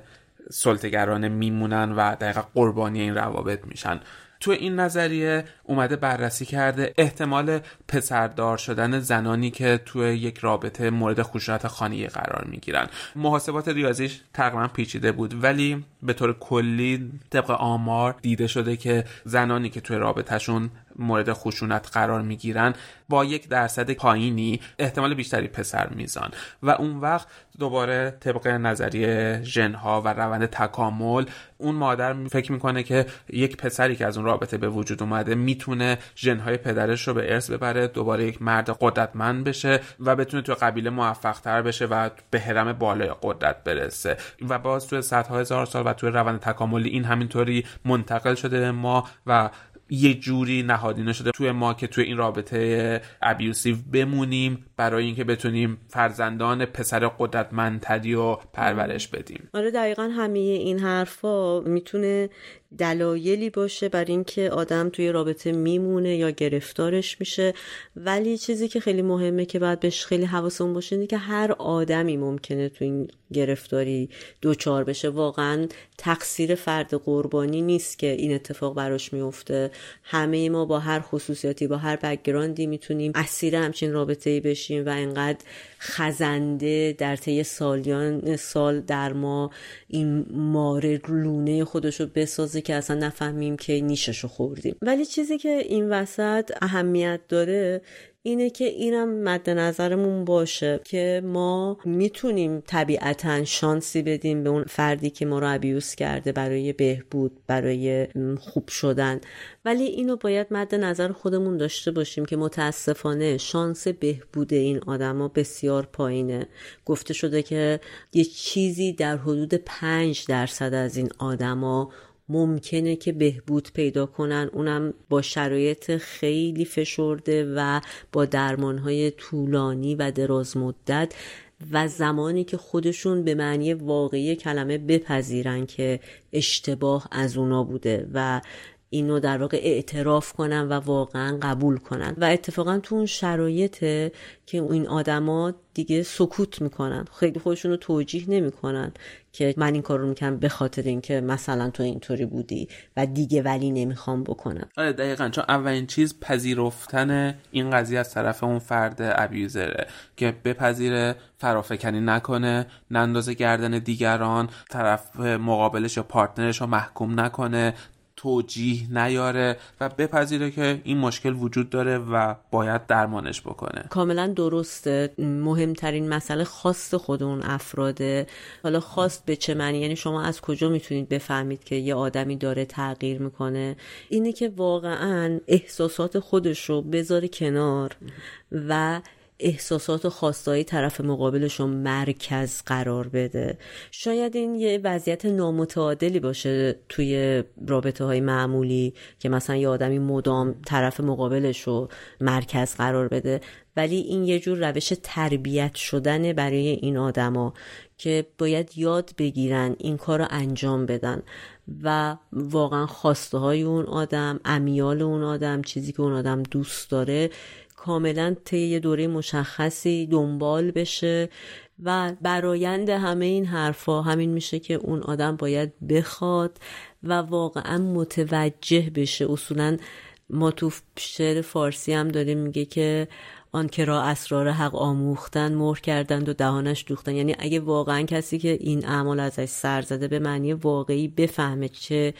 سلطگرانه میمونن و دقیقا قربانی این روابط میشن. تو این نظریه اومده بررسی کرده احتمال پسردار شدن زنانی که توی یک رابطه مورد خشونت خانگی قرار می‌گیرن. محاسبات ریاضیش تقریبا پیچیده بود ولی به طور کلی طبق آمار دیده شده که زنانی که توی رابطهشون مورد خشونت قرار می‌گیرن با یک درصد پایینی احتمال بیشتری پسر میزان. و اون وقت دوباره طبق نظریه ژنها و روند تکامل اون مادر فکر می‌کنه که یک پسری که از اون رابطه به وجود اومده می‌تونه ژنهای پدرش رو به ارث ببره دوباره یک مرد قدرتمند بشه و بتونه تو قبیله موفق تر بشه و به حرم بالای قدرت برسه. و باز توی صدها هزار سال و توی روند تکاملی این همینطوری منتقل شده ما و یه جوری نهادینه شده توی ما که توی این رابطه ابیوسیو بمونیم برای اینکه بتونیم فرزندان پسر قدرتمندتری رو پرورش بدیم. آره دقیقا همه این حرفا می‌تونه دلایلی باشه بر اینکه آدم توی رابطه میمونه یا گرفتارش میشه. ولی چیزی که خیلی مهمه که باید بهش خیلی حواسمون باشه اینه که هر آدمی ممکنه تو این گرفتاری دوچار بشه. واقعا تقصیر فرد قربانی نیست که این اتفاق براش میفته. همه ما با هر خصوصیاتی با هر بکگراندی می‌تونیم اسیر همچین رابطه ای بشیم و انقدر خزنده در طی سالیان سال در ما این ماره لونه خودشو بسازه که اصلا نفهمیم که نیششو خوردیم. ولی چیزی که این وسط اهمیت داره اینه که اینم مد نظرمون باشه که ما می‌تونیم طبیعتا شانسی بدیم به اون فردی که ما رو ابیوس کرده برای بهبود برای خوب شدن. ولی اینو باید مد نظر خودمون داشته باشیم که متاسفانه شانس بهبود این آدما بسیار پایینه. گفته شده که یه چیزی در حدود پنج درصد از این آدما ممکنه که بهبود پیدا کنن. اونم با شرایط خیلی فشرده و با درمانهای طولانی و دراز مدت و زمانی که خودشون به معنی واقعی کلمه بپذیرن که اشتباه از اونا بوده و اینو در واقع اعتراف کنن و واقعا قبول کنن. و اتفاقا تو اون شرایطه که این آدما دیگه سکوت می‌کنن. خیلی خودشون رو توجیه نمی‌کنن که من این کار رو می‌کنم به خاطر اینکه مثلا تو اینطوری بودی و دیگه ولی نمی‌خوام بکنم. آره دقیقا. چون اولین چیز پذیرفتن این قضیه از طرف اون فرد ابیوزره که بپذیره فرافکنی نکنه نندازه گردن دیگران طرف مقابلش یا پارتنرش رو محکوم نکنه توجیه نیاره و بپذیره که این مشکل وجود داره و باید درمانش بکنه. کاملا درسته. مهمترین مسئله خواست خود اون افراده. حالا خواست به چه معنی؟ یعنی شما از کجا می‌تونید بفهمید که یه آدمی داره تغییر می‌کنه؟ اینه که واقعا احساسات خودش رو بذاره کنار و احساسات و خواستهای طرف مقابلش رو مرکز قرار بده. شاید این یه وضعیت نامتعادلی باشه توی رابطه های معمولی که مثلا یه آدمی مدام طرف مقابلش رو مرکز قرار بده ولی این یه جور روش تربیت شدن برای این آدما که باید یاد بگیرن این کار رو انجام بدن و واقعا خواسته های اون آدم امیال اون آدم چیزی که اون آدم دوست داره کاملا طی دوره مشخصی دنبال بشه و برایند همه این حرفا همین میشه که اون آدم باید بخواد و واقعا متوجه بشه. اصولا ما تو شعر فارسی هم داریم میگه که آن که را اسرار حق آموختن مهر کردند و دهانش دوختن. یعنی اگه واقعا کسی که این اعمال ازش سر زده به معنی واقعی بفهمه چه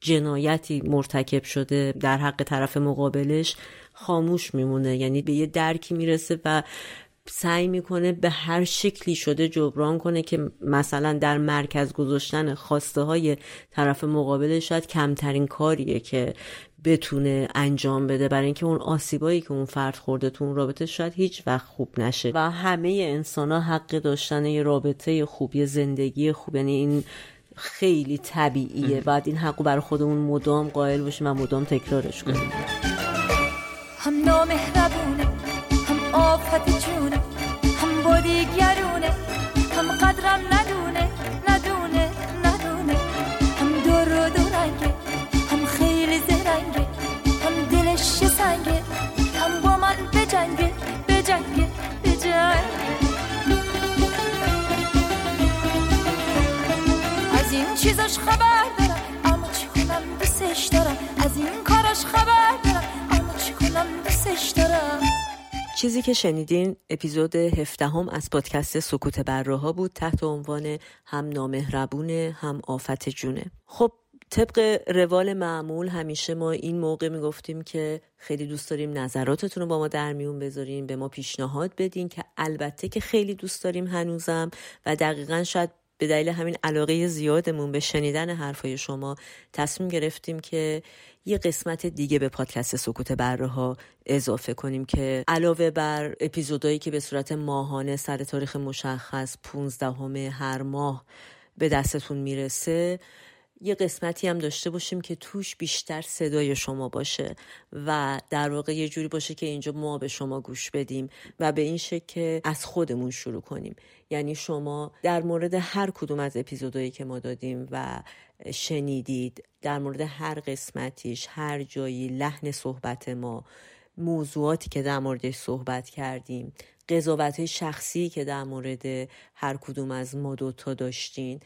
جنایتی مرتکب شده در حق طرف مقابلش خاموش میمونه. یعنی به یه درکی می‌رسه و سعی می‌کنه به هر شکلی شده جبران کنه که مثلا در مرکز گذاشتن خواسته های طرف مقابل شاید کمترین کاریه که بتونه انجام بده. برای اینکه اون آسیبایی که اون فرد خورده تو اون رابطه شاید هیچ وقت خوب نشه. و همه انسان ها حق داشتن یه رابطه خوب یه زندگی خوب. یعنی این خیلی طبیعیه. بعد این حقو برای خودمون مدام قائل باشیم و مدام تکرارش کنیم. هم نامهربونه هم آفت جونه هم با دیگرونه هم قدرم ندونه ندونه ندونه. هم دور و دورنگه هم خیلی زرنگه هم دلش سنگه هم با من بجنگه بجنگه بجنگه از این چیزاش خبر دوستش دارم. از این کاراش خبر دارم. چیزی که شنیدین اپیزود هفدهم از پادکست سکوت براها بود تحت عنوان هم نامهربونه هم آفت جونه. خب طبق روال معمول همیشه ما این موقع می‌گفتیم که خیلی دوست داریم نظراتتون رو با ما در میون بذاریم به ما پیشنهاد بدین که البته که خیلی دوست داریم هنوزم و دقیقا شاید به دلیل همین علاقه زیادمون به شنیدن حرفای شما تصمیم گرفتیم که یه قسمت دیگه به پادکست سکوت بره ها اضافه کنیم که علاوه بر اپیزودهایی که به صورت ماهانه سر تاریخ مشخص 15 هر ماه به دستتون می‌رسه یه قسمتی هم داشته باشیم که توش بیشتر صدای شما باشه و در واقع یه جوری باشه که اینجا ما به شما گوش بدیم و به این شکل که از خودمون شروع کنیم. یعنی شما در مورد هر کدوم از اپیزودهایی که ما دادیم و شنیدید در مورد هر قسمتیش هر جایی لحن صحبت ما موضوعاتی که در موردش صحبت کردیم قضاوت شخصی که در مورد هر کدوم از ما دوتا داشتین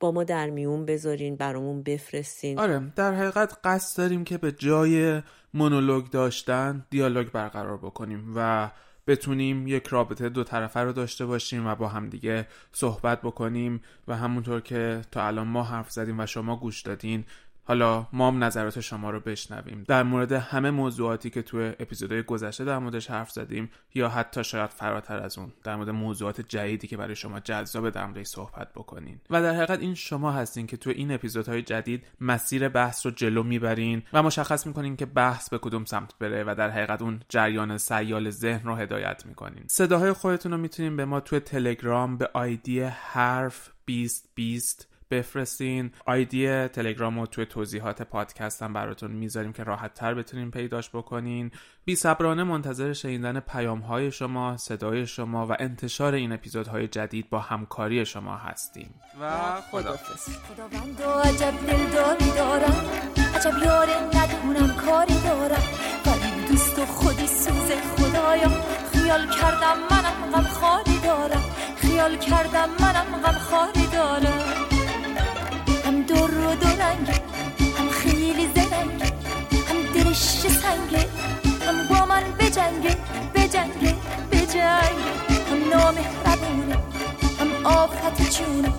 با ما در میون بذارین برامون بفرستین. آره در حقیقت قصد داریم که به جای مونولوگ داشتن دیالوگ برقرار بکنیم و بتونیم یک رابطه دو طرفه رو داشته باشیم و با همدیگه صحبت بکنیم و همونطور که تا الان ما حرف زدیم و شما گوش دادین حالا ما هم نظرات شما رو بشنویم. در مورد همه موضوعاتی که توی اپیزودهای گذشته در موردش حرف زدیم یا حتی شاید فراتر از اون در مورد موضوعات جدیدی که برای شما جذاب در موردش صحبت بکنین. و در حقیقت این شما هستین که توی این اپیزودهای جدید مسیر بحث رو جلو می‌برین و مشخص می‌کنین که بحث به کدوم سمت بره و در حقیقت اون جریان سیال ذهن رو هدایت می‌کنین. صداهای خودتون رو می‌تونین به ما توی تلگرام به آیدی حرف 2020 بفرستین. آیدی تلگرام رو توی توضیحات پادکست هم براتون می‌ذاریم که راحت تر بتونین پیداش بکنین. بی صبرانه منتظر شنیدن پیام های شما صدای شما و انتشار این اپیزودهای جدید با همکاری شما هستیم. و خدافز خداوند عجب دلداری دارم. عجب یاره ندونم کاری دارم. ولی دوست و خودی سوز خدایا. خیال کردم منم غم خاری دارم. خیال کردم منم غم خاری دارم. و دو رنگ هم خیلی زرنگ هم دلش سنگه هم با من بجنگه بجنگه بجنگه هم نامه نامهربونه هم آفت جونه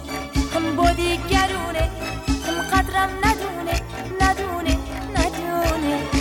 هم با دیگرونه هم قدرم ندونه ندونه ندونه